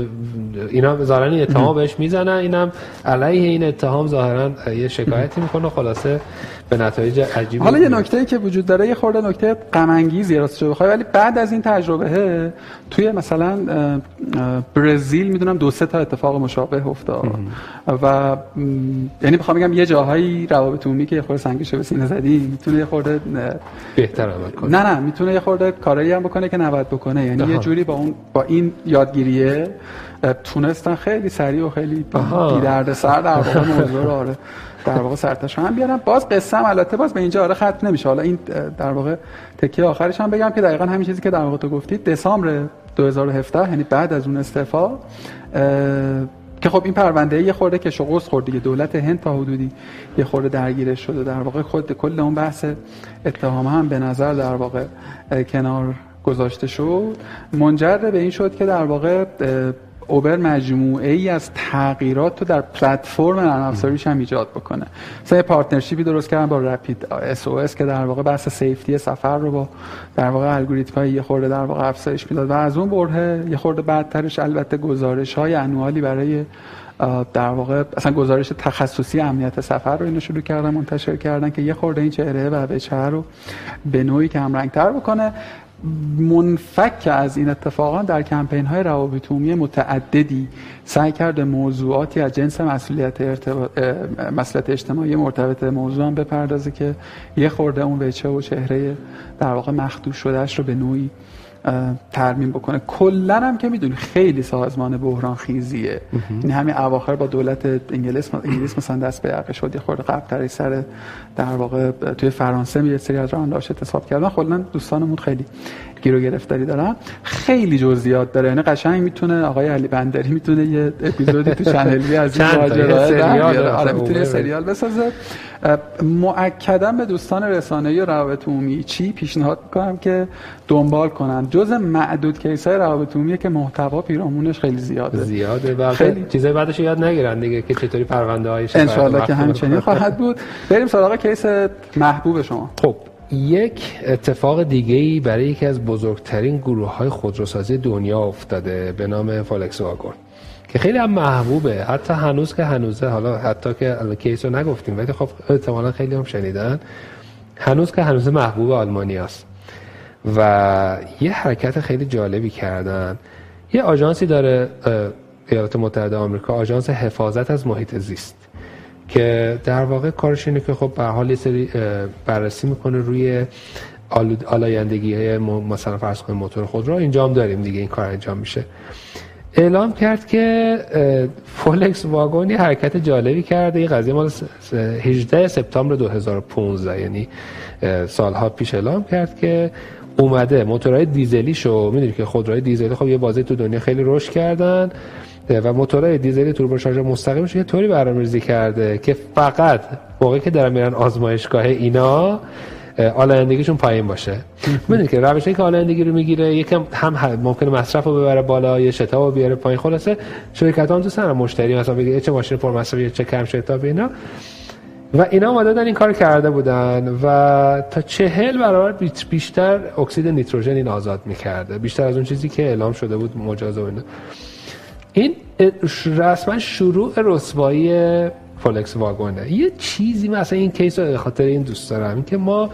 اینا ظاهرا این اتهام بهش می‌زنن. اینم علیه این اتهام ظاهرا یه شکایتی می‌کنه. خلاصه به نتایج عجیبی حالا یه نکته که وجود داره یه خورده نکته غم انگیزی راستش بخوای ولی بعد از این تجربه توی مثلا برزیل می‌دونم دو سه تا اتفاق مشابه افتاد. و یعنی بخوام بگم یه جاهایی روابط عمومی که یه خورده سنگیشه به سینه زدی می‌تونه یه خورده بهتر عمل کنه نه نه می‌تونه یه خورده کارایی هم بکنه که نباید بکنه. یعنی یه جوری با اون با این یادگیریه تونستن خیلی سریع و خیلی بی درد سر در واقع موضوع رو آره. در واقع سرتاش هم بیارم. باز قصه هم البته باز به اینجا آره ختم نمیشه. حالا این در واقع تکیه آخرش هم بگم که دقیقا همین چیزی که در واقع تو گفتید دسامبر 2017 یعنی بعد از اون استعفا که خب این پرونده یه خورده کش و قوس خورد دیگه. دولت هند تا حدودی یه خورده درگیرش شده در واقع خود کل اون بحث اتهام هم به نظر در واقع کنار گذاشته شد. منجر به این شد که در واقع اوبر مجموعه ای از تغییرات رو در پلتفرم نرم افزاریش هم ایجاد بکنه. مثلا یه partnership ی درست کردن با rapid SOS که در واقع بحث safety سفر رو با در واقع الگوریتم های یه خورده در واقع افزایش می‌داد و از اون ور یه خورده بعدترش البته گزارش های annual ی برای در واقع اصلا گزارش تخصصی امنیت سفر رو اینو شروع کردن منتشر کردن که یه خورده این چهره و بچه رو به نوعی کم رنگ تر بکنه. منفک از این اتفاقا در کمپین های روابط عمومی متعددی سعی کرده موضوعاتی از جنس مسئولیت مسئولیت اجتماعی مرتبط موضوع هم بپردازه که یه خورده اون وچه و چهره در واقع مخدوش شدهش رو به نوعی ترمیم بکنه. کلا هم که می‌دونی خیلی سازمان بحران خیزیه این همین اواخر با دولت انگلیس انگلیس مثلا دست به یقه شد یه خورده قبل سر در واقع توی فرانسه می سری از رانداش اتصاب کردن. کلا دوستانمون خیلی گیر و گرفتاری دارن. خیلی جزئیات داره. یعنی قشنگ می‌تونه آقای علی بندری می‌تونه یه اپیزودی تو چنل از این ماجرا سریال آره می‌تونه سریال بسازه. مؤکدا به دوستان رسانه‌ای روابط عمومی چی پیشنهاد می‌کنم که دنبال کنن. جز معدود کیس های روابط عمومی که محتوا پیرامونش خیلی زیاده. زیاده و خیلی چیزای بعدش یاد نگیرن دیگه که چطوری پرونده هایش ان که همچنین خواهد بود. بریم سراغ case محبوب شما. خب یک اتفاق دیگه ای برای یکی از بزرگترین گروه های خودروسازی دنیا افتاده به نام فولکس واگن که خیلی هم محبوبه. حتی هنوز که هنوزه حالا حتی که case رو نگفتیم ولی خب احتمالا خیلی هم شنیدن. هنوز که هنوز محبوب آلمانی است و یه حرکت خیلی جالبی کردن. یه آژانسی داره ایالات متحده آمریکا آژانس حفاظت از محیط زیست که در واقع کارش اینه که خب به هر حال یه سری بررسی می‌کنه روی آلایندگی های مثلا فرض کنیم موتور خودرو. اینجا هم داریم دیگه این کار انجام میشه. اعلام کرد که فولکس واگن حرکت جالبی کرده. این قضیه مال 18 سپتامبر 2015 یعنی سالها پیش اعلام کرد که اومده. موتورهای دیزلی شو می‌دونی که خودروهای دیزلی خب یه بازه‌ای تو دنیا خیلی رشد کردن و موتورهای دیزلی توربو شارژ مستقیمش یه طوری برنامه‌ریزی کرده که فقط موقعی که دارن میرن آزمایشگاه اینا آلایندگیشون پایین باشه. می‌دونید که روشی که آلایندگی رو می‌گیره یکم هم ممکنه مصرف رو ببره بالا یه شتاب رو بیاره پایین. خلاصه شرکت ها دوست دارن مشتری مثلا بگه چه ماشین پر مصرف چه کم شتاب اینا. و اینا اومده این کار کرده بودن و تا چهل برابر بیشتر اکسید نیتروژن این آزاد می‌کرده. بیشتر از اون چیزی که اعلام شده بود مجاز و اینا. این رسما شروع رسوایی فولکس واگونه یه چیزی مثلا این کیس رو خاطر این دوست دارم که ما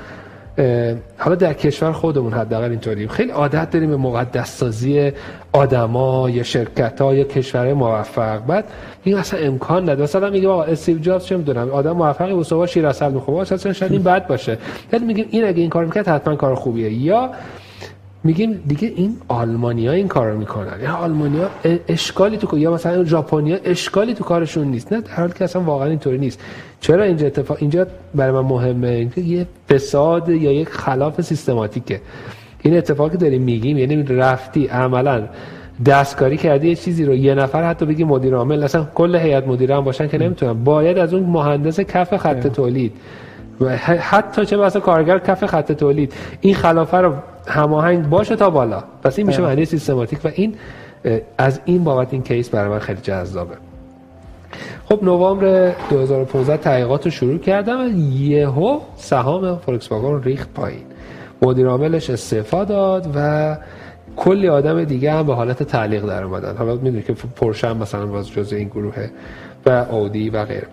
حالا در کشور خودمون حداقل اینطوری. خیلی عادت داریم به مقدس سازی آدما یا شرکت ها یا کشور موفق. بعد این اصلا امکان نداره. مثلا میگه آقا استیو جابز چه می‌دونم؟ آدم موفقی و صبح شیر اصل می‌خوره اصلا شاید این بد باشه. ولی میگیم این اگه این کار می‌کرد حتما کار خوبیه. یا میگیم دیگه این آلمانیا این کارو می‌کنن. یا آلمانیا اشکالی تو یا مثلا ژاپنیا اشکالی تو کارشون نیست. نه در حالی که اصلا واقعا اینطوری نیست. چرا اینجا اتفاق اینجا برای من مهمه؟ اینکه یه فساد یا یک خلاف سیستماتیکه. این اتفاقی داریم میگیم یعنی رفتی عملا دستکاری کردی یه چیزی رو یه نفر حتی بگی مدیر عامل اصلا کل هیئت مدیره هم باشن که نمی‌تونن. باید از اون مهندس کف خط تولید حتی چه مثلا کارگر کف خط تولید این خلافه رو هماهنگ باشه تا بالا. پس این میشه معنی سیستماتیک و این از این بابت این کیس برای من خیلی جذابه. خب نوامبر 2015 تحقیقات رو شروع کردم. و یهو سهام فولکس واگن ریخت پایین. مدیر عاملش استعفا داد و کلی آدم دیگه هم به حالت تعلیق در اومدن. حالا می‌دونید که پرشم مثلا باز جزء این گروهه و اودی و غیره.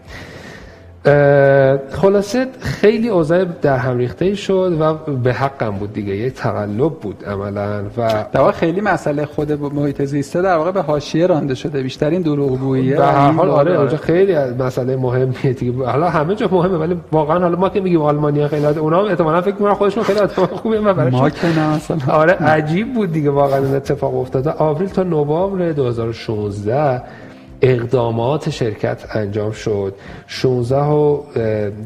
خلاصه خیلی اوضاع در هم ریخته شد و به حقم بود دیگه یک تقلب بود عملا و در واقع خیلی مسئله خود محیط زیسته در واقع به حاشیه رانده شده بیشتر این دروغگوییه به هر حال آره اونجا خیلی مسئله مهمیه دیگه. حالا همه جا مهمه ولی واقعا حالا ما که میگیم آلمانیا خیلی اونا هم احتمالاً فکر می‌کنن خودشون خیلی آدم خوبه ما که نه مثلا آره عجیب بود دیگه واقعا اتفاق افتاد آوریل تا نوامبر 2016 اقدامات شرکت انجام شد. 16 و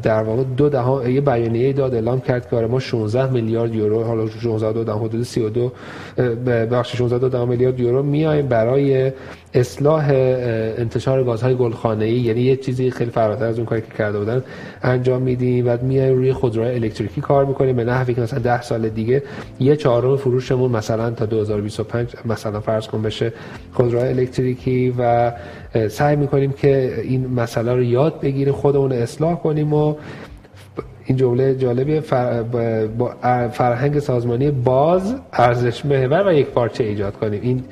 در واقع دو دهم یه بیانیه داد اعلام کرد که آره ما 16 میلیارد یورو حالا 16 دو دهم حدود 32 بخش 16 دو دهم میلیارد یورو میایم برای اصلاح انتشار گازهای گلخانه‌ای یعنی یه چیزی خیلی فراتر از اون کاری که کرده بودن انجام میدیم. و میایم روی خودروهای الکتریکی کار می‌کنیم به نحوی که مثلا 10 سال دیگه یه چهارم فروشمون مثلا تا 2025 مثلا فرض کن بشه خودروهای الکتریکی و سعی می‌کنیم که این مسئله رو یاد بگیریم خودمون اصلاح کنیم و این جمله جالبی با فرهنگ سازمانی باز ارزش محور و یک پارچه ایجاد کنیم. این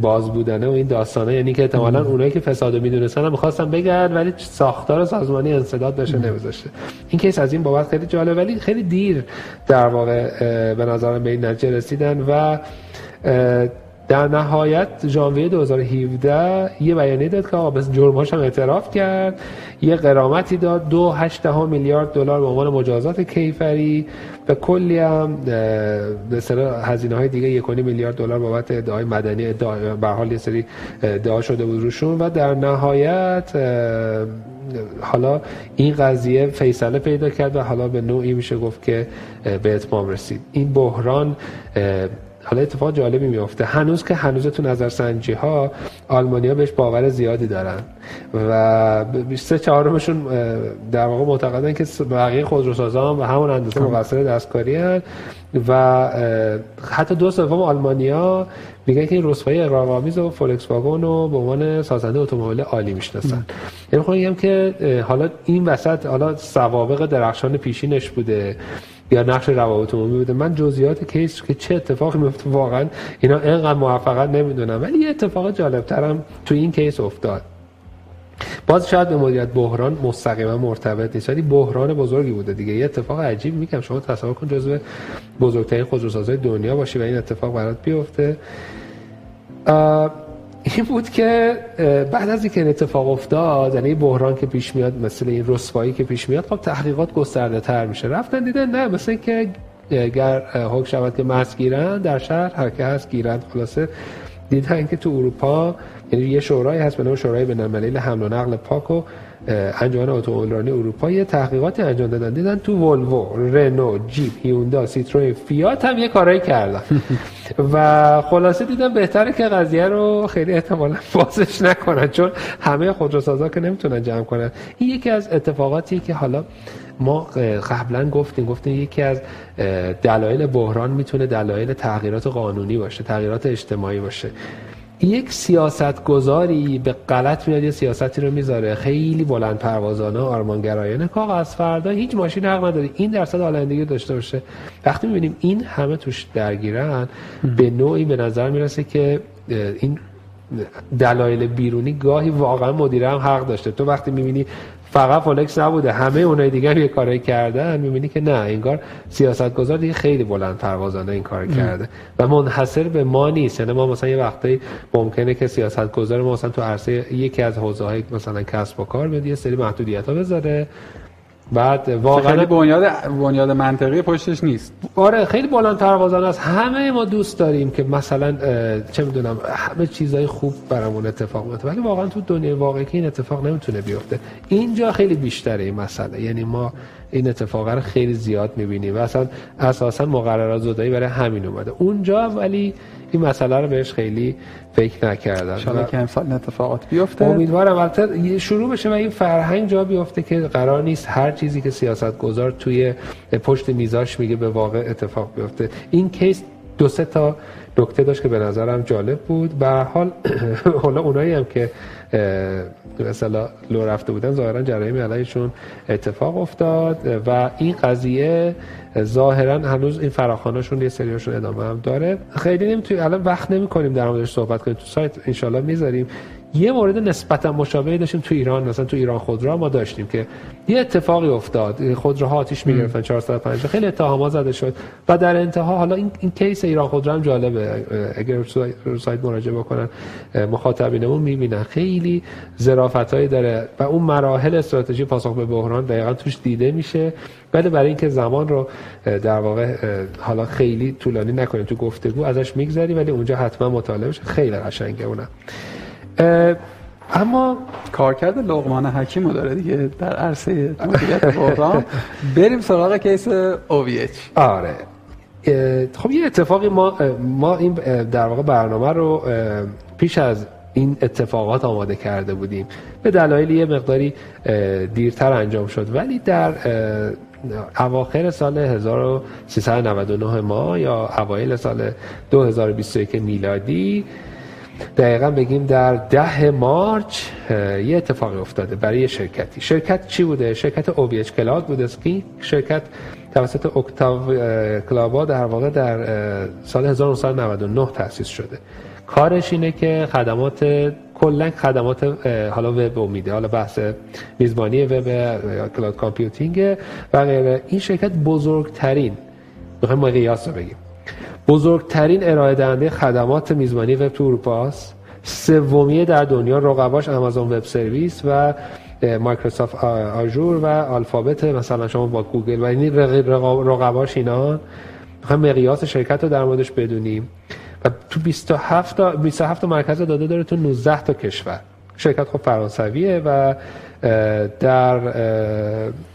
باز بودنه و این داستانه. یعنی که احتمالا اونایی که فسادو می‌دونستن هم می‌خواستن بگن ولی ساختار سازمانی انصداد بشه نمیذاشته. این کیس از این بابت خیلی جالب ولی خیلی دیر در واقع به نظرم به این نتیجه رسیدن و در نهایت ژانویه 2017 یه بیانیه داد که آقا به جرماش هم اعتراف کرد یه قرامتی داد دو هشت میلیارد دلار به عنوان مجازات کیفری و کلی هم به اصطلاح هزینه های دیگه یک میلیارد دلار بابت ادعای مدنی ادعا به حال یه سری ادعا شده بود روشون و در نهایت حالا این قضیه فیصله پیدا کرد و حالا به نوعی میشه گفت که به اتمام رسید. این بحران حالا اتفاق جالبی میفته هنوز که هنوز تو نظر سنجی ها آلمانیا بهش باور زیادی دارن و سه چهارمشون در واقع معتقدن که بقیه خودروسازان و همون اندازه مقصر دستکاری هن و حتی دو سوم آلمانیا میگن که این رسوایی اقراق‌آمیز و فولکس واگن رو به عنوان سازنده اتومبیل عالی می‌شناسن. یعنی میگم که حالا این وسط حالا سوابق درخشان پیشینش بوده. یا نقش روابط عمومی بوده. من جزئیات کیس که چه اتفاقی میفته واقعا اینا اینقدر موفقت نمی‌دونم. ولی یه اتفاق جالب ترم تو این کیس افتاد. باز شاید به مدیریت بحران مستقیما مرتبط نیست ولی بحران بزرگی بوده دیگه. یه اتفاق عجیب میگم. شما تصور کن جزو بزرگترین خودروسازهای دنیا باشی و این اتفاق برات بیفته. این بود که بعد از اینکه اتفاق افتاد یعنی بحران که پیش میاد مثل این رسوایی که پیش میاد خب تحقیقات گسترده تر میشه. رفتن دیدن نه مثل اینکه گر حکم شود که مست گیرند در شهر هر که هست گیرند خلاصه دیدن که تو اروپا یعنی یه شورایی هست به نام شورای بین‌المللی حمل و نقل پاک و انجمن اتومبیلرانی اروپا یه تحقیقاتی انجام دادن. دیدن تو ولوو، رنو، جیپ، هیوندای، سیتروین، فیات هم یه کارایی کردن. و خلاصه دیدن بهتره که قضیه رو خیلی احتمالا بازش نکنن چون همه خودروسازا که نمی‌تونن جمع کنن. این یکی از اتفاقاتی که حالا ما قبلا گفتیم گفتیم یکی از دلایل بحران می‌تونه دلایل تغییرات قانونی باشه تغییرات اجتماعی باشه. یک سیاست گذاری به غلط میاد یه سیاستی رو می‌ذاره. خیلی بلند پروازانه آرمانگرایانه. که از فردا هیچ ماشین حق نداری این درصد آلندگی داشته باشه. وقتی می‌بینیم این همه توش درگیرن به نوعی به نظر می‌رسه که این دلایل بیرونی گاهی واقعا مدیره هم حق داشته. تو وقتی می‌بینی فقط فولکس نبوده. همه اونای دیگر یه کاری کردن. می‌بینی که نه انگار سیاستگزار دیگه خیلی بلند پروازانه این کار کرده و منحصر به ما نیست. یعنی ما مثلا یه وقتی ممکنه که سیاستگزار ما مثلا تو عرصه یکی از حوزه های مثلا کسب و کار بیاد یه سری محدودیت ها بذاره. بعد واقعا خیلی بنیاد بنیاد منطقی پشتش نیست. آره خیلی بلند پروازانه است. همه ما دوست داریم که مثلا چه می‌دونم همه چیزای خوب برامون اتفاق بیفته. ولی واقعا تو دنیای واقعی این اتفاق نمی‌تونه بیفته. اینجا خیلی بیشتره این مسئله. یعنی ما این اتفاق رو خیلی زیاد می‌بینیم. و اصلا اساسا مقررات زدایی برای همین اومده. اونجا ولی این مسئله رو بهش خیلی فکر نکردن شاید که امسال اتفاقات بیفته. امیدوارم. البته شروع بشه و این فرهنگ جا بیفته که قرار نیست هر چیزی که سیاست گذار توی پشت میزاش میگه به واقع اتفاق بیفته. این کیس دو سه تا نکته داشت که به نظرم جالب بود. به حال حالا اونایی هم که مثلا لو رفته بودن ظاهرا جرایم علیهشون اتفاق افتاد و این قضیه ظاهرا هنوز این فراخواناشون یه سریاشون ادامه هم داره. خیلی نمی‌تونیم الان وقت نمی کنیم در موردش صحبت کنیم. تو سایت انشالله می‌ذاریم. یه مورد نسبتا مشابهی داشتیم تو ایران مثلا تو ایران خودرو ما داشتیم که یه اتفاقی افتاد. خودروها آتیش می‌گرفتن 450 خیلی اتهامات زده شد. و در انتها حالا این, این کیس ایران خودرو هم جالبه. اگر رو سایت مراجعه بکنن مخاطبینمون می‌بینن. خیلی ظرافتایی داره و اون مراحل استراتژی پاسخ به بحران دقیقا توش دیده میشه. ولی برای اینکه زمان رو در واقع حالا خیلی طولانی نکنیم تو گفتگو ازش میگذری ولی اونجا حتما مطالعه خیلی قشنگه اونم. اما کارکرد لقمان حکیم رو داره دیگه در عرصه مدیریت بحران. بریم سراغ کیس اوویچ آره. خب یه اتفاقی ما ما این در واقع برنامه رو پیش از این اتفاقات آماده کرده بودیم. به دلایل یه مقداری دیرتر انجام شد. ولی در اواخر سال 1399 ما یا اوایل سال 2021 میلادی دقیقا بگیم در ده مارچ یه اتفاقی افتاده برای یه شرکتی. شرکت چی بوده؟ شرکت OVHcloud بوده که شرکت توسط اکتاو کلابا در واقع در سال 1999 تأسیس شده. کارش اینه که خدمات کلا خدمات حالا وب و ایناست حالا بحث میزبانی وب cloud computing. و غیره این شرکت بزرگترین می‌خوایم مقیاس رو بگیم. بزرگترین ارائه دهنده خدمات میزبانی وب تو اروپا است. سومی در دنیا رقباش Amazon Web Services و Microsoft Azure و Alphabet مثلا شما با گوگل و این رقباش اینا. می‌خوایم مقیاس شرکت رو در موردش بدونیم. و تو 27 تا 27 تا مرکز داده داره تو 19 تا کشور. شرکت خب فرانسویه و در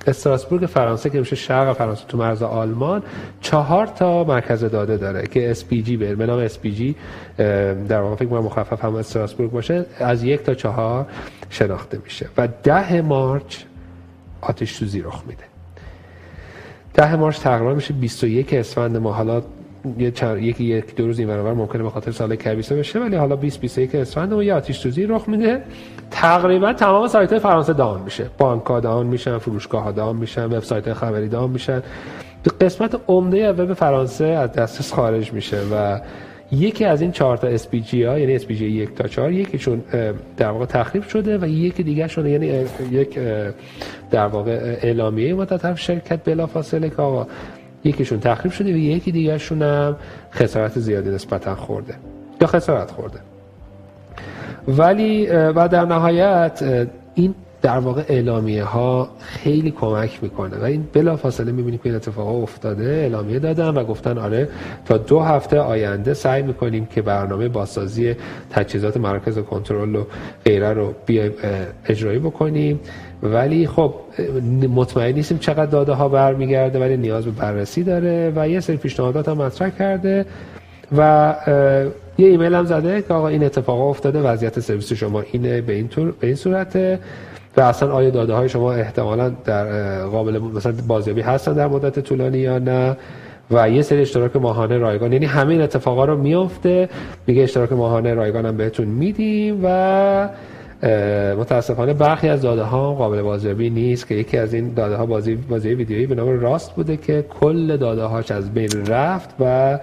استراسبورگ فرانسه که میشه شرق فرانسه تو مرز آلمان چهار تا مرکز داده داره که SPG به نام SPG در واقع فکر مخفف هم استراسبورگ باشه از یک تا چهار شناخته میشه و ده مارچ آتش سوزی رخ میده. ده مارچ تقریبا میشه 21 اسفند ما حالا یه چند یکی یک دو روز این برابر ممکنه به خاطر سال کبیسه بشه ولی حالا 20 21 اسفند و یه آتش سوزی رخ میده. تقریبا تمام سایت های فرانسه داون میشه. بانک ها داون میشن فروشگاه ها داون میشن وبسایت خبری داون میشن. قسمت عمده وب فرانسه از دسترس خارج میشه و یکی از این چهار تا SPG ها یعنی SPG یک تا چهار یکیشون در واقع تخریب شده و یکی دیگه شده یعنی یک در واقع اعلامیه ما طرف شرکت بلافاصله که آقا یکیشون تخریب شده و یکی دیگرشون هم خسارت زیادی نسبتا خورده یا خسارت خورده. ولی و در نهایت این در واقع اعلامیه ها خیلی کمک می‌کنه و این بلا فاصله می‌بینید که این اتفاق افتاده اعلامیه دادن و گفتن آره تا دو هفته آینده سعی می‌کنیم که برنامه بازسازی تجهیزات مرکز کنترل و غیره رو بیایم اجرایی بکنیم. ولی خب مطمئن نیستیم چقدر داده ها برمیگرده ولی نیاز به بررسی داره و یه سری پیشنهادات هم مطرح کرده و یه ایمیل هم زده که آقا این اتفاق افتاده وضعیت سرویس شما اینه به این طور به این صورته و اصلا آیا داده های شما احتمالا در قابل مثلا بازیابی هستن در مدت طولانی یا نه؟ و یه سری اشتراک ماهانه رایگان. یعنی همه این اتفاقا رو میفته میگه اشتراک ماهانه رایگان هم بهتون میدیم و متاسفانه برخی از داده ها قابل بازیابی نیست که یکی از این داده ها بازی بازی ویدیویی به نام راست بوده که کل داده هاش از بین رفت و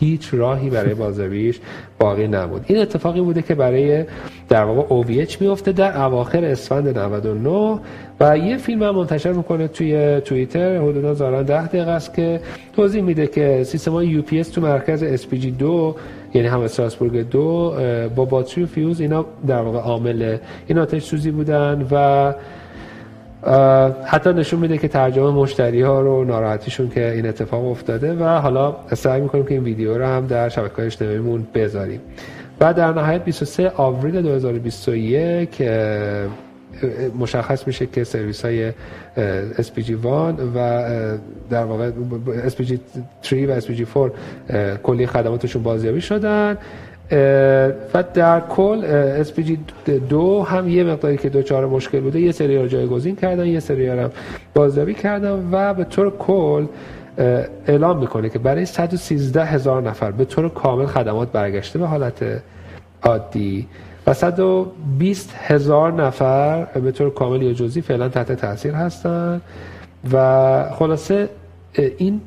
هیچ راهی برای بازیابیش باقی نبود. این اتفاقی بوده که برای در واقع OVH میفته در اواخر اسفند 99 و یه فیلم هم منتشر می‌کنه توی توییتر حدودا زاران 10 دقیقه است که توضیح میده که سیستم های UPS تو مرکز SBG 2 یعنی هم استراسبورگ دو با باتری و فیوز اینا در واقع عامل این آتش سوزی بودن و حتی نشون میده که ترجمه مشتری ها رو ناراحتیشون که این اتفاق افتاده و حالا سعی می‌کنیم که این ویدیو رو هم در شبکه های اجتماعیمون بذاریم. و در نهایت 23 آوریل 2021 مشخص میشه که سرویس های SPG 1 و در واقع SPG 3 و SPG 4 کلی خدماتشون بازیابی شدن. و در کل SPG دو هم یه مقداری که دوچار مشکل بوده یه سری رو جایگزین کردن یه سری هم بازیابی کردن و به طور کل اعلام می‌کنه که برای 113 هزار نفر به طور کامل خدمات برگشته به حالت عادی و 120 هزار نفر به طور کامل یا جزئی فعلا تحت تاثیر هستن و خلاصه این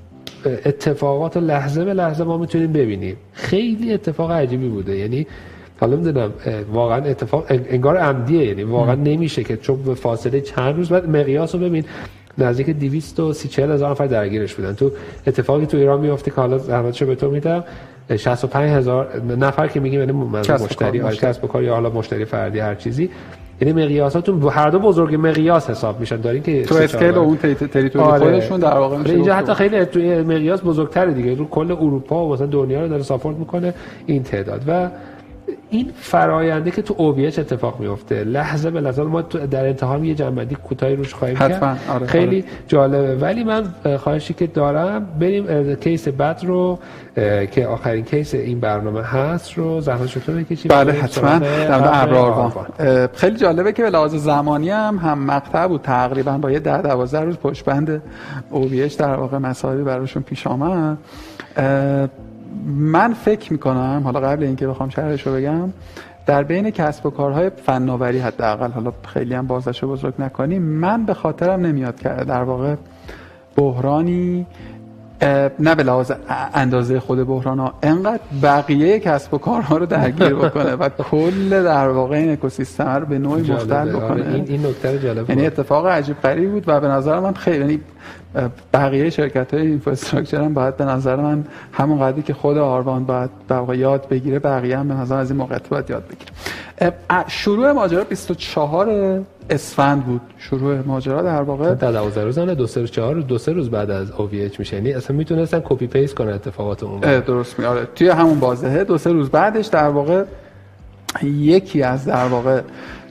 اتفاقات لحظه به لحظه ما می‌تونیم ببینیم. خیلی اتفاق عجیبی بوده. یعنی حالا می‌دونم واقعا اتفاق انگار عمدیه. یعنی واقعا نمیشه که چون به فاصله چند روز بعد مقیاس رو ببین نزدیک 230 هزار نفر درگیرش بودن. تو اتفاقی تو ایران میفته که حالا زحمتشو به تو میدم 65 هزار نفر که میگیم یعنی مشتری آی کسب کار یا حالا مشتری فردی هر چیزی. یعنی مقیاساتون هر دو بزرگ مقیاس حساب میشن. دارین که تو scale اون territory آره. خودشون در واقع میشه اینجا حتی خیلی توی مقیاس بزرگتره دیگه. رو کل اروپا و مثلا دنیا رو داره ساپورت می‌کنه این تعداد. و این فراینده که تو OVH اتفاق میفته لحظه به لحظه ما در انتها یه جمع‌بندی کوتاهی روش خواهیم کرد. آره خیلی آره. جالبه. ولی من خواهشی که دارم بریم کیس بعد رو که آخرین کیس این برنامه هست رو زحمت شده بکشیم. بله حتما. در خیلی جالبه که به لحاظ زمانی هم هم مقطع بود. تقریبا با یه 10 12 روز پشت بند OVH در واقع مسائلی براشون پیش آمد. من فکر می‌کنم حالا قبل اینکه بخوام شرحش رو بگم در بین کسب و کارهای فناوری حداقل حالا خیلی هم بازش بزرگ نکنیم من به خاطرم نمیاد که در واقع بحرانی نه به لحاظ اندازه خود بحران ها انقدر بقیه کسب و کارها رو درگیر بکنه و کل در واقع این اکوسیستم رو به نوعی مختل بکنه. آره، این این نکته جالب یعنی اتفاق عجیب غریب بود و به نظر من خیلی یعنی بقیه شرکت های اینفراستراکچر هم باید به نظر من همون قدری که خود آروان باید در یاد بگیره بقیه هم به نظر از این موقعیت باید یاد بگیره. شروع ماجرا 24 اسفند بود. شروع ماجرا در واقع. در 12 روز نه دو سه روز چهار دو سه روز بعد از OVH میشه. یعنی اصلا می‌تونستن copy paste کنه اتفاقات اون درست میاره توی همون بازه دو سه روز بعدش در واقع یکی از در واقع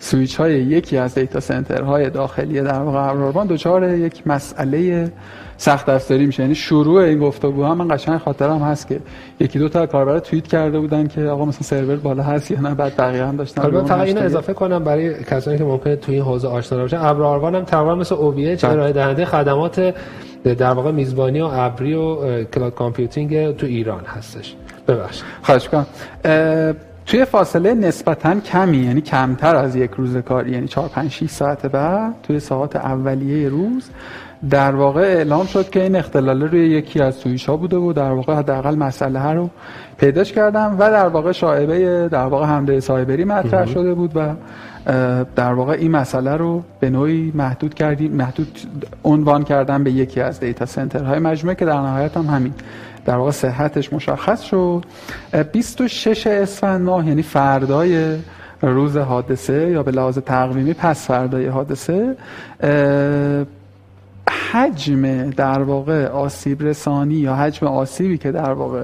سویچ های یکی از data center های داخلی در واقع ابرآروان دچار یک مسئله سخت افزاری میشه. یعنی شروع این گفتگو هم من قشنگ خاطرم هست که یکی دو تا کاربر توییت کرده بودن که آقا مثلا سرور بالا هست یا نه بعد بقیه هم داشتن البته فقط اینو اضافه کنم برای کسانی که ممکنه توی این حوزه آشنا نباشن. ابرآروان هم تقریبا مثل OVH بله. ارائه دهنده خدمات در واقع میزبانی و ابری و cloud computing تو ایران هستش. ببخشید. خواهش کنم توی فاصله نسبتا کمی یعنی کمتر از یک روز کاری یعنی 4 5 6 ساعت بعد توی ساعات اولیه روز در واقع اعلام شد که این اختلال روی یکی از سویش ها بوده و در واقع حداقل مسئله رو پیداش کردم و در واقع شایبه در واقع حمله سایبری مطرح شده بود و در واقع این مسئله رو به نوعی محدود کردیم محدود عنوان کردن به یکی از دیتا سنترهای مجموعه که در نهایت هم همین. در واقع صحتش مشخص شد. 26 اسفند ماه یعنی فردای روز حادثه یا به لحاظ تقویمی پس فردای حادثه حجم در واقع آسیب رسانی یا حجم آسیبی که در واقع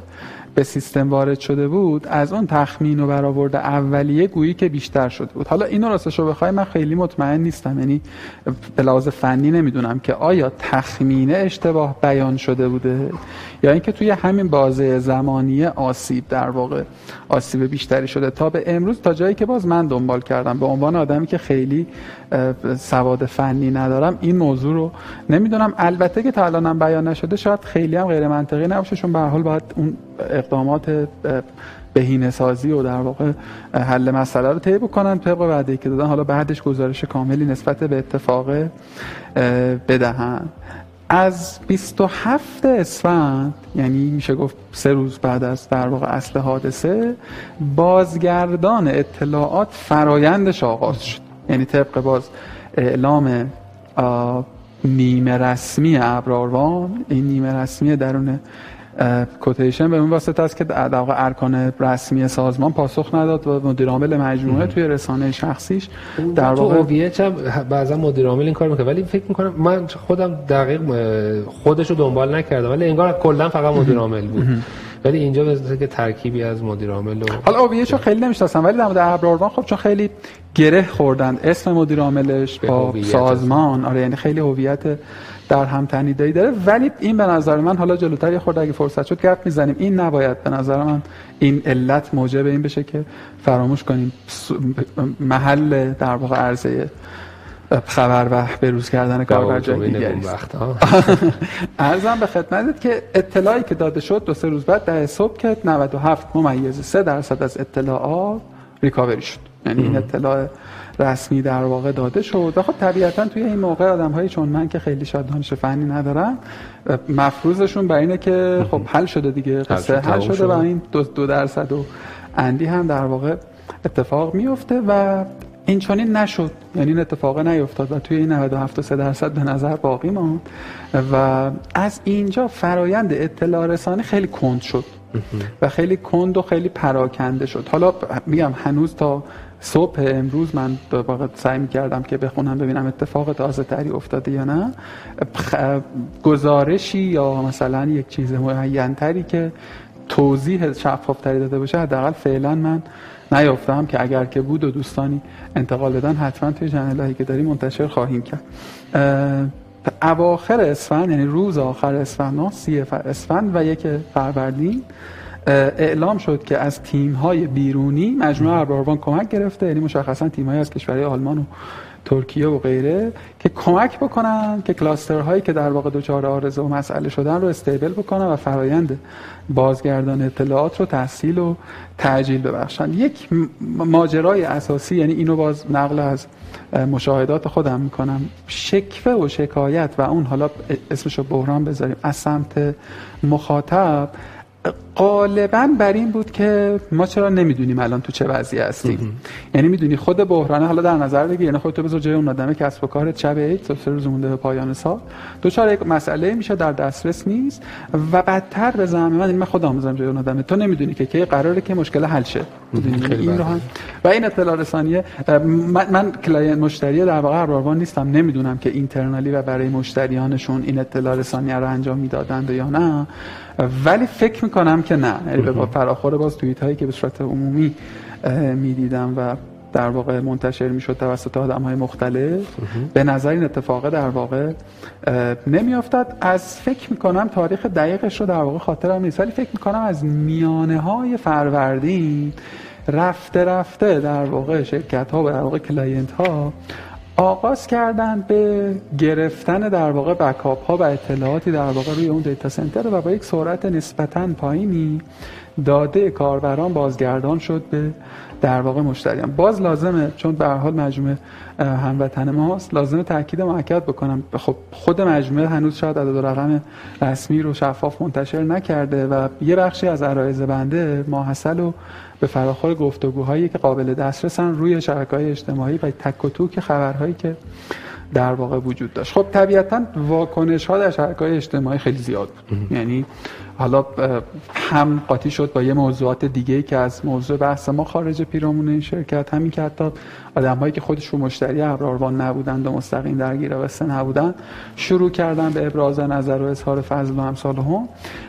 به سیستم وارد شده بود از اون تخمین و برآورد اولیه گویی که بیشتر شده بود. حالا اینو راستش رو بخوای من خیلی مطمئن نیستم. یعنی به لحاظ فنی نمی‌دونم که آیا تخمینه اشتباه بیان شده بوده یا اینکه توی همین بازه زمانی آسیب در واقع آسیب بیشتری شده. تا به امروز تا جایی که باز من دنبال کردم به عنوان آدمی که خیلی سواد فنی ندارم این موضوع رو نمی‌دونم. البته که تا الانم بیان نشده شاید خیلی هم غیر منطقی نباشه چون به حال باید اون اقدامات بهینه سازی و در واقع حل مسئله رو طی بکنن. طبق وعده که دادن حالا بعدش گزارش کاملی نسبت به اتفاق بدهن. از 27 اسفند یعنی میشه گفت سه روز بعد از در واقع اصل حادثه بازگردان اطلاعات فرایندش آغاز شد. یعنی طبق باز اعلام نیمه رسمی ابراروان این نیمه رسمی درون کوتیشن به اون واسطه است که در واقع ارکان رسمی سازمان پاسخ نداد و مدیر عامل مجموعه توی رسانه شخصیش در واقع اوویچ هم بعضا مدیر عامل این کار می‌کنه ولی فکر می‌کنم من خودم دقیق خودش رو دنبال نکردم. ولی انگار کلا فقط مدیر عامل بود. ولی اینجا به که ترکیبی از مدیر عامل و حالا اوویچ رو خیلی نمی‌شناسم ولی در مورد ابراروان خب چون خیلی گره خوردن. اسم مدیر عاملش با سازمان آره یعنی خیلی هویت در هم تنیدهی داره. ولی این به نظر من حالا جلوتر یه خورده اگه فرصت شد گپ می‌زنیم. این نباید به نظر من این علت موجب این بشه که فراموش کنیم محل در واقع عرضه خبر و بروز کردن کاربر جای دیگری ارزم به خدمتت که اطلاعی که داده شد دو سه روز بعد در صبح که 97 ممیز 3 درصد از اطلاعات ریکاوری شد. یعنی این اطلاع رسمی در واقع داده شد. و خب طبیعتا توی این موقع آدم هایی چون من که خیلی شاید دانش فنی ندارم مفروضشون بر اینه که خب حل شده دیگه قصه حل شده و این دو, دو درصد و اندی هم در واقع اتفاق میفته و این چونین نشد. یعنی این اتفاق نیفتاد و توی این 97 3 درصد به نظر باقی ماند. و از اینجا فرایند اطلاع رسانی خیلی کند شد. و خیلی کند و خیلی پراکنده شد. حالا میگم هنوز تا صبح امروز من واقع سعی کردم که بخونم ببینم اتفاق تازه تری افتاده یا نه. گزارشی یا مثلا یک چیز معین تری که توضیح شفاف تری داده باشه حداقل فعلا من نیافتم که اگر که بود و دوستانی انتقال بدن حتما توی جنلاهی که داری منتشر خواهیم کرد. اواخر اسفند یعنی روز آخر اسفند سی اسفند و یک فروردین. اعلام شد که از تیم های بیرونی مجموعه ارباربان کمک گرفته. یعنی مشخصا تیم های از کشورهای آلمان و ترکیه و غیره که کمک بکنن که کلاسترهایی که در واقع دچار آرزه و مسئله شدن رو استیبل بکنن و فرایند بازگردان اطلاعات رو تحصیل و تعجیل ببخشن. یک ماجرای اساسی یعنی اینو باز نقل از مشاهدات خودم می‌کنم. شکوه و شکایت و اون حالا اسمشو بحران بذاریم از سمت مخاطب غالبا بر این بود که ما چرا نمی‌دونیم الان تو چه وضعی هستیم. یعنی می‌دونی خود بحرانه حالا در نظر بگیر یعنی خودتو بذار جای اون آدمه کسب و کار شب عید سه روز مونده به پایان سال. دو چهار یک مسئله میشه در دسترس نیست و بدتر به زعم من این من خودم بذارم جای اون آدمه. تو نمی‌دونی که کی قراره که مشکل حل شه. این رو هم و این اطلاع رسانیه من, من client مشتری در واقع ابرآروان نیستم. نمی‌دونم که internally و برای مشتریانشون این اطلاع رسانیه رو انجام می‌دادند یا نه. ولی فکر می‌کنم که نه. یعنی به فراخور باز توییت هایی که به صورت عمومی می‌دیدم و در واقع منتشر می‌شد توسط آدم های مختلف به نظر این اتفاق در واقع نمیافتد از فکر می‌کنم تاریخ دقیقش رو در واقع خاطرم نیست. ولی فکر می‌کنم از میانه های فروردین رفته رفته در واقع شرکت ها و در واقع client ها آغاز کردن به گرفتن در واقع backup ها و اطلاعاتی در واقع روی اون data center و با یک سرعت نسبتا پایینی داده کاربران بازگردان شد به در واقع مشتریان. باز لازمه چون به حال مجموعه هموطن ماست لازمه تاکید مؤکد بکنم. خب خود مجموعه هنوز شاید عدد رقم رسمی رو شفاف منتشر نکرده و یه بخشی از عرایز بنده ماحصل و به فراخور گفتگوهایی که قابل دسترسن روی شبکه‌های اجتماعی و تک و توک خبرهایی که در واقع وجود داشت. خب طبیعتا واکنش ها در شبکه های اجتماعی خیلی زیاد بود. یعنی حالا هم قاطی شد با یه موضوعات دیگه که از موضوع بحث ما خارج پیرامون این شرکت همین که حتی آدم هایی که خودشون مشتری ابراروان نبودند و مستقیم درگیر قصه نبودن شروع کردن به ابراز نظر و اظهار فضل و امثال هم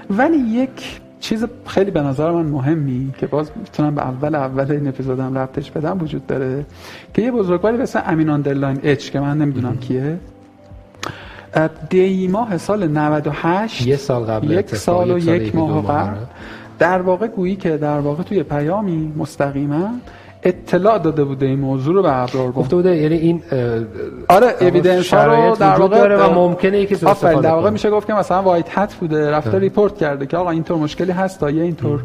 ولی یک چیز خیلی به نظر من مهمی که باز می‌تونم به اول اول این اپیزودم ربطش بدم وجود داره که یه بزرگواری مثل امین آندرلاین اچ که من نمی‌دونم کیه. دی ماه سال 98 یه سال قبل یک سال و یک ماه قبل. در واقع گویی که در واقع توی پیامی مستقیما اطلاع داده بوده این موضوع رو به ابرآروان گفته بوده یعنی این آره evidence رو در واقع داره و ممکنه که استفاده در واقع میشه گفت که مثلا white hat بوده رفته report کرده که آقا اینطور مشکلی هست یه اینطور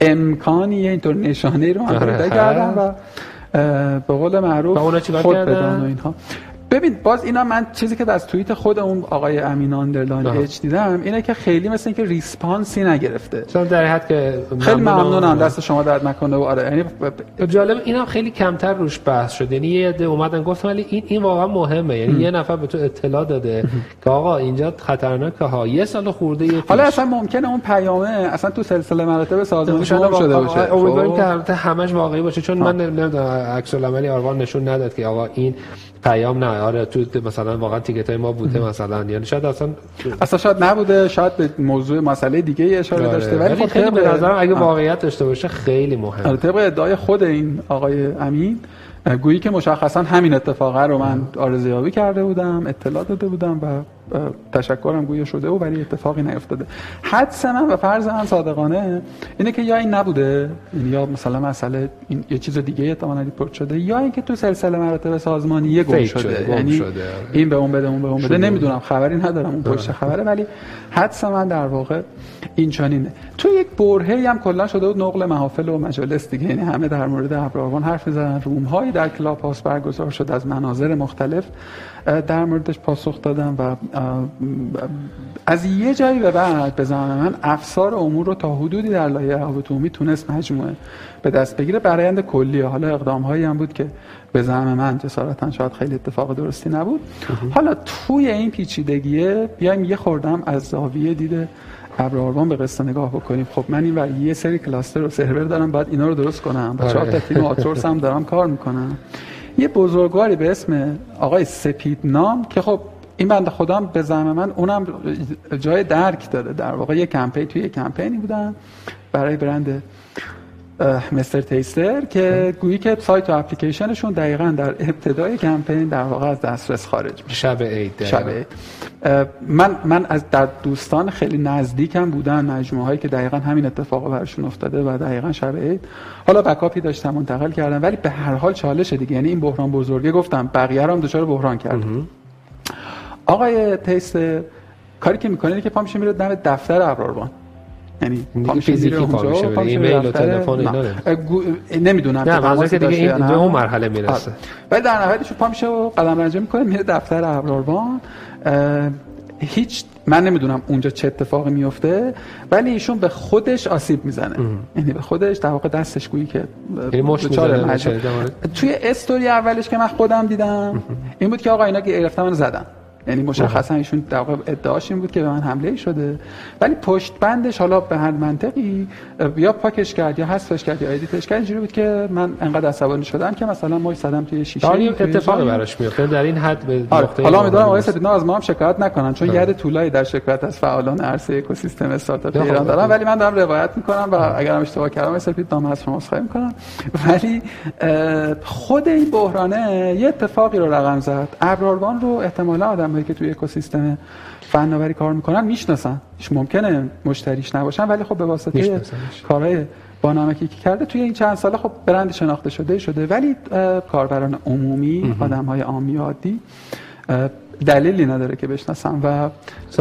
امکانی یه اینطور نشانه رو هم پیدا آره، کردن و به قول معروف خود بدان و اینها. ببین باز اینا من چیزی که از توییت خود اون آقای امین underline H دیدم اینه که خیلی مثل اینکه response ی نگرفته. چون در حد که خیلی ممنونم. دست شما درد نکنه و آره یعنی جالب اینا خیلی کمتر روش بحث شد. یعنی یه عده اومدن گفتن ولی این این واقعا مهمه. یعنی یه نفر به تو اطلاع داده که آقا اینجا خطرناکه ها. یه سال خورده یه حالا اصلا ممکنه اون پیامه اصلا تو سلسله مراتب سازمانی شده شده باشه. امیدواریم خب. که همش واقعی باشه. چون من نمی‌دونم عکس العملی آروان نشون نداد که آقا این پیام نه آره تو مثلا واقعا تیکت های ما بوده مثلا. یعنی شاید اصلا اصلا شاید نبوده شاید به موضوع مسئله دیگه اشاره آره. داشته ولی خب خیلی به نظرم اگه واقعیت داشته باشه خیلی مهمه آره طبق ادعای خود این آقای امین گویی که مشخصا همین اتفاقه رو من آرزیابی کرده بودم اطلاع داده بودم و تشکرم گویا شده و ولی اتفاقی نیفتاده. حدس من و فرض من صادقانه اینه که یا این نبوده یعنی یا مثلا مسئله این یه چیز دیگه احتمالاً report شده یا اینکه تو سلسله مراتب سازمانی یه گم شده, شده. یعنی شده. این به اون بده اون به اون بده. نمی‌دونم خبری ندارم اون پشت خبره. ولی حدس من در واقع این چنینه تو یک برهه هم کلا شده بود نقل محافل و مجالس دیگه. یعنی همه در مورد ابرآروان حرف می‌زنن room هایی در کلاب هاوس برگزار شد از مناظر مختلف. در موردش پاسخ دادم و از یه جایی به بعد به زمان من افسار امور رو تا حدودی در لایه عمومی تونست مجموعه به دست بگیره. برایند کلیه حالا اقدام هایی هم بود که به زعم من جسارتا شاید خیلی اتفاق درستی نبود. حالا توی این پیچیدگیه بیایم یه خوردم از زاویه دیده ابراروان به قصه نگاه بکنیم. خب من این ور یه سری کلاستر و سرور دارم بعد اینا رو درست کنم. با چهار تا تیم آتورس هم دارم کار می‌کنم. یه بزرگواری به اسم آقای سپید نام که خب این بند خودم به زعم من اونم جای درک داره در واقع یه کمپین توی یه کمپینی بودن برای برند مستر تیستر که گویی که سایت و اپلیکیشنشون دقیقا در ابتدای کمپین در واقع از دسترس خارج میشه. شب عید شب عید. من من از در دوستان خیلی نزدیکم بودن مجموعه هایی که دقیقا همین اتفاق برشون افتاده و دقیقا شب عید. حالا بکاپی داشتم منتقل کردم ولی به هر حال چالش دیگه یعنی این بحران بزرگه گفتم بقیه هم دچار بحران کرد آقای تیست کاری که می‌کنه که پا میشه میره دم دفتر ابراروان یعنی فیزیکی میشه ایمیل و تلفن اینا نمی‌دونم نه منظور که دیگه این به اون مرحله می‌رسه. ولی در نهایتش پا میشه و قدم رنجه می‌کنه میره دفتر ابراروان هیچ من نمی‌دونم اونجا چه اتفاقی میفته ولی ایشون به خودش آسیب می‌زنه. یعنی به خودش در واقع دستش گویی که یعنی توی استوری اولش که من خودم دیدم این بود که آقا اینا گرفتن من زدن. یعنی مشخصا ایشون در واقع ادعاش این بود که به من حمله شده. ولی پشت بندش حالا به هر منطقی یا پاکش کرد یا حذفش کرد یا edit ش کرد اینجوری بود که من انقدر عصبانی شدم که مثلا ما صدم توی شیشه داری اتفاق براش میفته در این حد به آره. حالا امیدوارم آقای سپیدنام از ما هم شکایت نکنن چون ید طولایی در شکایت از فعالان عرصه اکوسیستم استارتاپ ایران دارم ولی من دارم روایت می‌کنم و اگر هم اشتباه کردم سپیدنام از شما عذرخواهی می‌کنم. ولی خود این بحرانه یه اتفاقی رو رقم زد. ابراروان رو احتمالاً آدمایی که توی اکوسیستم فناوری کار می‌کنن می‌شناسن. ممکنه مشتریش نباشن ولی خب به واسطه کارهای با نمکی که کرده توی این چند ساله خب برند شناخته شده شده. ولی کاربران عمومی آدم های عامی عادی دلیلی نداره که بشناسم و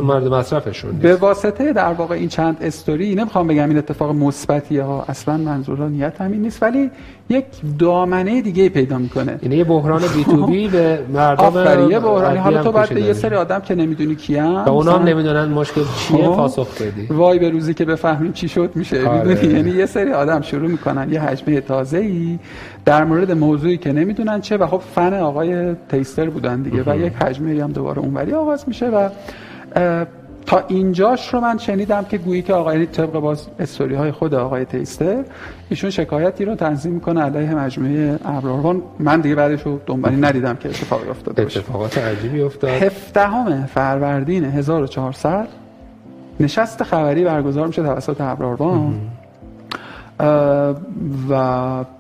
مورد مصرفشون به واسطه در واقع این چند استوری نمی‌خوام بگم این اتفاق مثبتی ها اصلا منظور نیت همین نیست ولی یک دامنه دیگه پیدا می‌کنه. یعنی یه بحران بی تو بی به مردم یه بحرانی. حالا تو بعد یه سری آدم که نمی‌دونی کیان و اونا هم نمی‌دونن مشکل چیه خب. پاسخ بدی. وای به روزی که بفهمیم چی شد میشه. آره. می‌دونی؟ یعنی یه سری آدم شروع می‌کنن. یه حجمه تازه ای در مورد موضوعی که نمی‌دونن چه و خب فن آقای تیستر بودن دیگه و یک حجمه هم دوباره اونوری آغاز میشه و تا اینجاش رو من شنیدم که گویی که آقای طبق باز استوری های خود آقای تیستر ایشون شکایتی رو تنظیم می‌کنه علیه مجموعه ابراروان من دیگه بعدش رو دنبالی ندیدم که اتفاقی افتاده باشه. اتفاقات عجیبی افتاد. 17 فروردین 1400 نشست خبری برگزار میشه توسط ابراروان و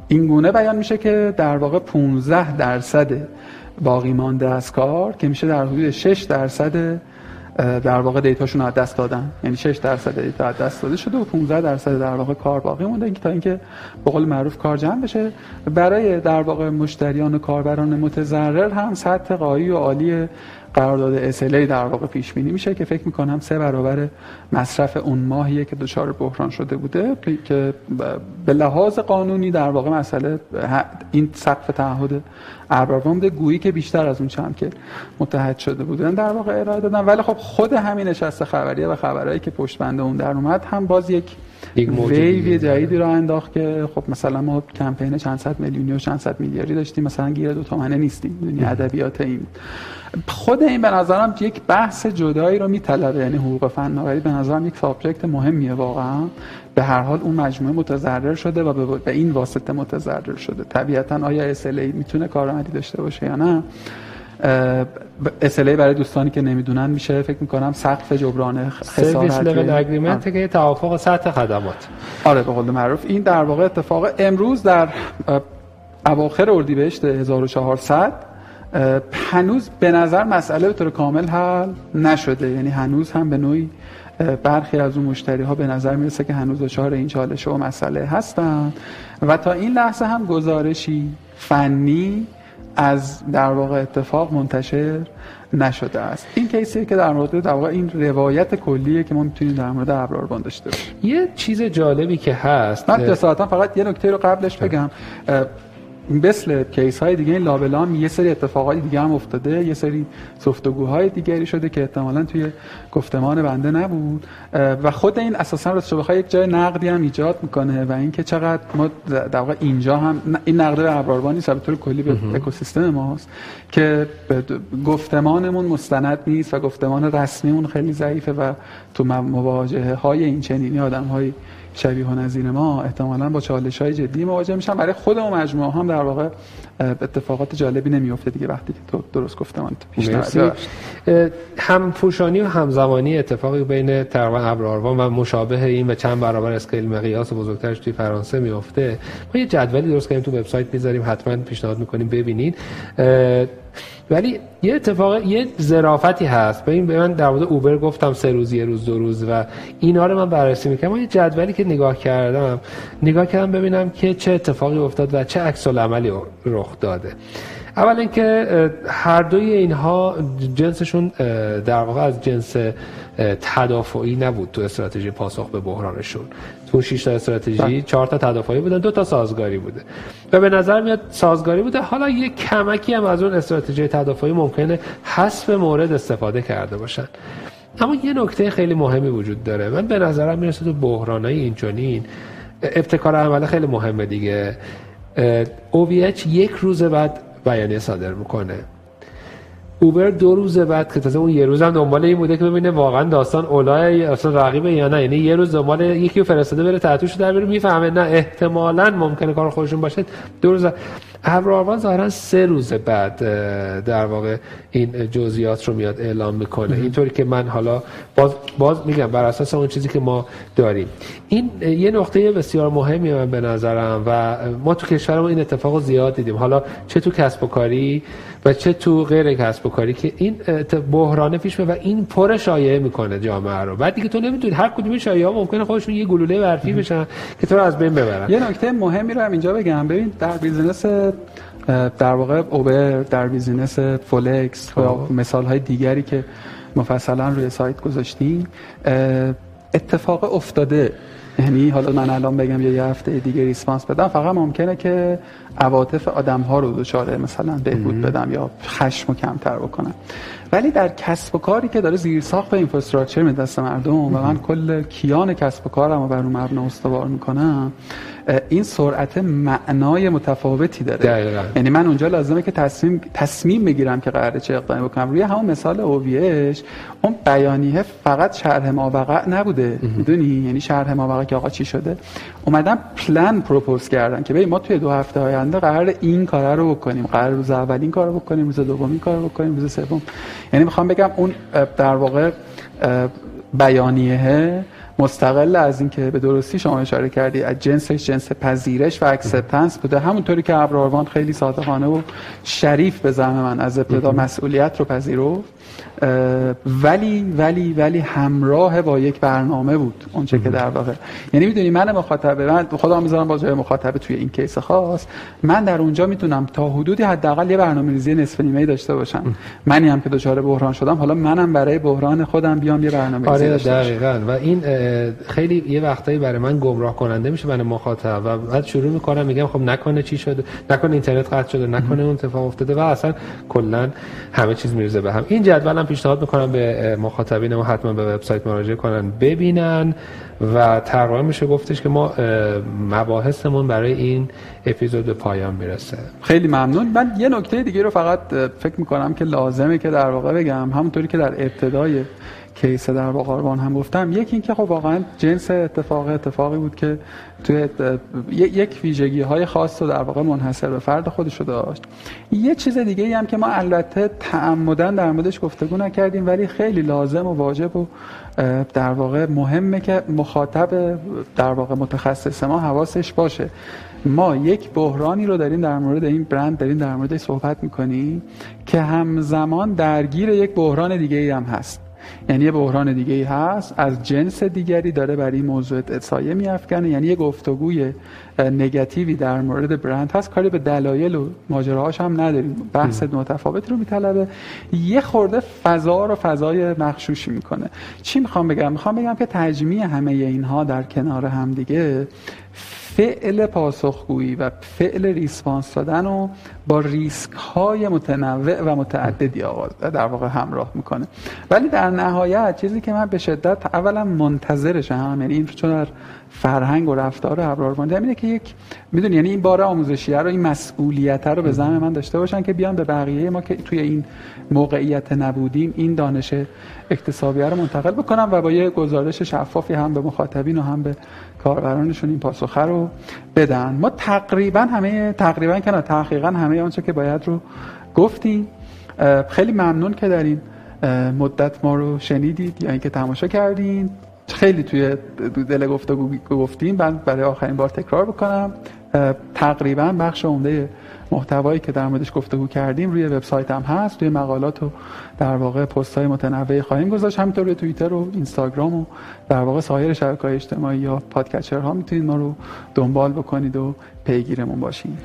این گونه بیان میشه که در واقع 15 درصد باقی مانده از کار که میشه در حدود 6 درصد در واقع دیتاشون از دست دادن. یعنی 6 درصد دیتا از دست داده شده و 15 درصد در واقع کار باقی مونده. تا اینکه به قول معروف کار جمع بشه. برای در واقع مشتریان و کاربران متضرر هم سطح قایی و عالی قرارداد SLA در واقع پیش بینی میشه که فکر می‌کنم سه برابر مصرف اون ماهیه که دچار بحران شده بوده که به لحاظ قانونی در واقع مسئله این سقف تعهد ارباب بوده گویی که بیشتر از اون چند که متحد شده بودن در واقع ارائه دادن. ولی خب خود همین نشست خبریه و خبرهایی که پشت بنده اون در اومد هم باز یک ویو جدیدی رو انداخت که خب مثلا ما کمپین چند صد میلیونی و چند صد میلیاردی داشتیم مثلا گیر دو تومنه نیستیم دنیا ادبیات این خود این به نظرم یک بحث جدایی رو میطلبه یعنی حقوق فناوری به نظرم یک subject مهمیه واقعا. به هر حال اون مجموعه متضرر شده و به این واسطه متضرر شده. طبیعتا آیا SLA می‌تونه کارآمدی داشته باشه یا نه؟ SLA برای دوستانی که نمی‌دونن میشه فکر می‌کنم سقف جبران خسارت service level agreement که توافق سطح خدمات. آره به قول معروف. این در واقع اتفاق امروز در اواخر اردیبهشت 1400 هنوز به نظر مسئله به طور کامل حل نشده. یعنی هنوز هم به نوعی برخی از اون مشتری ها به نظر می‌رسه که هنوز دچار این چالش و مسئله هستن. و تا این لحظه هم گزارشی فنی از در واقع اتفاق منتشر نشده است. این کیسی که در مورد در واقع این روایت کلیه که ما می‌تونیم در مورد ابرار داشته باشیم. یه چیز جالبی که هست. من فقط یه نکته رو قبلش بگم. مثل کیس های دیگه این لابلام یه سری اتفاقای دیگه هم افتاده یه سری گفتگوهای دیگری شده که احتمالا توی گفتمان بنده نبود. و خود این اساسا راستش بخوای یک جای نقدی هم ایجاد می‌کنه و اینکه چقدر ما در واقع اینجا هم این نقد به ابراروان نیست به طور کلی به اکوسیستم ماست که گفتمانمون مستند نیست و گفتمان رسمیمون خیلی ضعیفه و تو مواجهه های این آدم های شبیه و نظیر ما احتمالا با چالش های جدی مواجه میشن. برای خود اون مجموعه هم در واقع اتفاقات جالبی نمیفته دیگه وقتی که تو درست گفتم پیش هم پوشانی و همزمانی اتفاقی بین تقریبا ابراروان و مشابه این و چند برابر اسکیل مقیاس بزرگترش توی فرانسه میفته ما یه جدولی درست کردیم تو وبسایت می‌ذاریم حتما پیشنهاد می‌کنیم ببینید ولی یه اتفاق یه ظرافتی هست. ببین به من در مورد اوبر گفتم سه روز یه روز دو روز و اینا رو من بررسی می‌کنم. یه جدولی که نگاه کردم نگاه کردم ببینم که چه اتفاقی افتاد و چه عکس العملی رخ داده. اول اینکه هر دوی اینها جنسشون در واقع از جنس تدافعی نبود تو استراتژی پاسخ به بحرانشون. تو 6 تا استراتژی بله. چهار تا تدافعی بودن دو تا سازگاری بوده. و به نظر میاد سازگاری بوده. حالا یه کمکی هم از اون استراتژی تدافعی ممکنه حسب مورد استفاده کرده باشن. اما یه نکته خیلی مهمی وجود داره. من به نظرم می‌رسه تو بحرانای اینجانین ابتکار عمله خیلی مهمه دیگه. OVH یک روز بعد بیانیه صادر می‌کنه. اوبر دو روز بعد که تازه اون یه روز هم دنبال این بوده که ببینه واقعا داستان اولای اصلا رقیبه یا نه. یعنی یه روز دنبال یکی فرستاده بره تعطیلش در بره می‌فهمه نه احتمالا ممکنه کار خودشون باشه. دو روز ابراروان ظاهرا سه روز بعد در واقع این جزئیات رو میاد اعلام می‌کنه. اینطوری که من حالا باز, باز میگم بر اساس اون چیزی که ما داریم. این یه نقطه بسیار مهمی من به نظرم و ما تو کشورمون این اتفاق زیاد دیدیم. حالا چه تو کسب و کاری و چه تو غیر کسب و کاری که این بحرانه پیش و این پر شایعه می‌کنه جامعه رو. بعد دیگه تو نمی‌دونی هر کدوم شایعه ها ممکنه خودشون یه گلوله برفی بشن که تو رو از بین ببرن. یه نکته مهمی رو هم اینجا بگم. ببین در business در واقع اوبر در business فولکس و خب. مثال های دیگری که مفصلا روی سایت گذاشتیم اتفاق افتاده. یعنی حالا من الان بگم یه هفته دیگه response بدم فقط ممکنه که عواطف آدم ها رو دچار مثلا بهبود بدم یا خشم کمتر بکنم. ولی در کسب و کاری که داره زیر ساخت infrastructure می‌ده دست مردم و من کل کیان کسب و کارم رو بر اون مبنا استوار می‌کنم. این سرعت معنای متفاوتی داره. دقیقا. یعنی من اونجا لازمه که تصمیم تصمیم بگیرم که قراره چه اقدامی بکنم. روی همون مثال اوویش اون بیانیه فقط شرح ماوقع نبوده. می‌دونی؟ یعنی شرح ماوقع که آقا چی شده؟ اومدن پلن پروپوز کردن که ببین ما توی دو هفته آینده قرار این کار رو بکنیم. قرار روز اول این کار بکنیم روز دوم این کار بکنیم روز سوم. یعنی می‌خوام بگم اون در واقع بیانیه مستقل از اینکه به درستی شما اشاره کردی از جنسش جنس پذیرش و acceptance بوده. همونطوری که ابر آروان خیلی صادقانه و شریف به زعم من از ابتدا مسئولیت رو پذیرفت. ولی ولی ولی همراه با یک برنامه بود اونچه که در واقع. یعنی می‌دونی من مخاطبه من خودم می‌ذارم با جای مخاطبه توی این case خاص. من در اونجا می‌تونم تا حدودی حداقل یه برنامه‌ریزی نصف نیمه داشته باشم. منی هم که دچار بحران شدم حالا منم برای بحران خودم بیام یه برنامه‌ریزی آره دقیقاً. و این خیلی یه وقتایی برای من گمراه کننده میشه من مخاطب. و بعد شروع می‌کنم میگم خب نکنه چی شده نکنه اینترنت قطع شده نکنه اون اتفاق افتاده و اصلا کلا همه چیز میرزه به هم. این جدولم پیشنهاد می‌کنم به مخاطبین ما حتما به وبسایت مراجعه کنن ببینن و تقریبا میشه گفتش که ما مباحثمون برای این اپیزود به پایان می‌رسه. خیلی ممنون. من یه نکته دیگه رو فقط فکر می‌کنم که لازمه که در واقع بگم همونطوری که در ابتدای کیس در واقع هم گفتم یکی اینکه خب واقعا جنس اتفاق اتفاقی بود که توی یک ویژگی های خاص رو در واقع منحصر به فرد خودش رو داشت. یه چیز دیگه ای هم که ما البته تعمدن در موردش گفتگو نکردیم ولی خیلی لازم و واجب و در واقع مهمه که مخاطب در واقع متخصص ما حواسش باشه. ما یک بحرانی رو داریم در مورد این برند داریم در مورد صحبت می‌کنیم که همزمان درگیر یک بحران دیگه ای هم هست. یعنی یه بحران دیگه ای هست. از جنس دیگری داره برای این موضوع سایه میافکنه. یعنی یه گفتگوی نگاتیوی در مورد برند هست. کاری به دلایل و ماجراهاش هم نداریم. بحث متفاوتی رو میطلبه. یه خورده فضا رو فضای مخشوشی می‌کنه. چی می‌خوام بگم؟ می‌خوام بگم که تجمیع همه اینها در کنار هم دیگه فعل پاسخگویی و فعل ریسپانس دادن رو با ریسک های متنوع و متعددی آغاز در واقع همراه می‌کنه. ولی در نهایت چیزی که من به شدت اولا منتظرشم یعنی این چون در فرهنگ و رفتار ابرار اینه که یک می‌دونی یعنی این بار آموزشیه رو این مسئولیت رو به زعم من داشته باشن که بیان به بقیه ما که توی این موقعیت نبودیم این دانش اکتسابی رو منتقل بکنم و با یه گزارش شفافی هم به مخاطبین و هم به کاربرانشون این پاسخ رو بدن. ما تقریبا همه تقریبا که تحقیقا همه آنچه که باید رو گفتیم. خیلی ممنون که در این مدت ما رو شنیدید یا اینکه تماشا کردین. خیلی توی دل گفتگو گفتیم. من برای آخرین بار تکرار بکنم. تقریبا بخش عمده محتوایی که در موردش گفتگو کردیم روی وبسایت هم هست. توی مقالات و در واقع پست های متنوعی خواهیم گذاشت. همینطور روی توییتر و اینستاگرام و در واقع سایر شبکه های اجتماعی یا podcatcher ها می‌تونید ما رو دنبال بکنید و پیگیرمون باشین.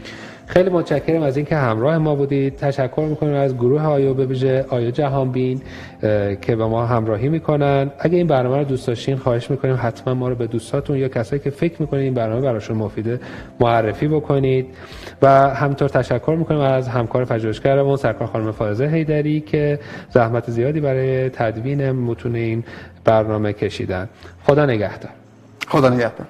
خیلی متشکرم از اینکه همراه ما بودید. تشکر می‌کنیم از گروه آیو به ویژه آیو جهانبین که به ما همراهی می‌کنن. اگه این برنامه رو دوست داشتین خواهش می‌کنیم حتما ما رو به دوستاتون یا کسایی که فکر می‌کنید این برنامه براشون مفیده معرفی بکنید. و همینطور تشکر می‌کنیم از همکار پژوهشگرمون سرکار خانم فائزه هیدری که زحمت زیادی برای تدوین متون این برنامه کشیدن. خدا نگهدار. خدا نگهدار.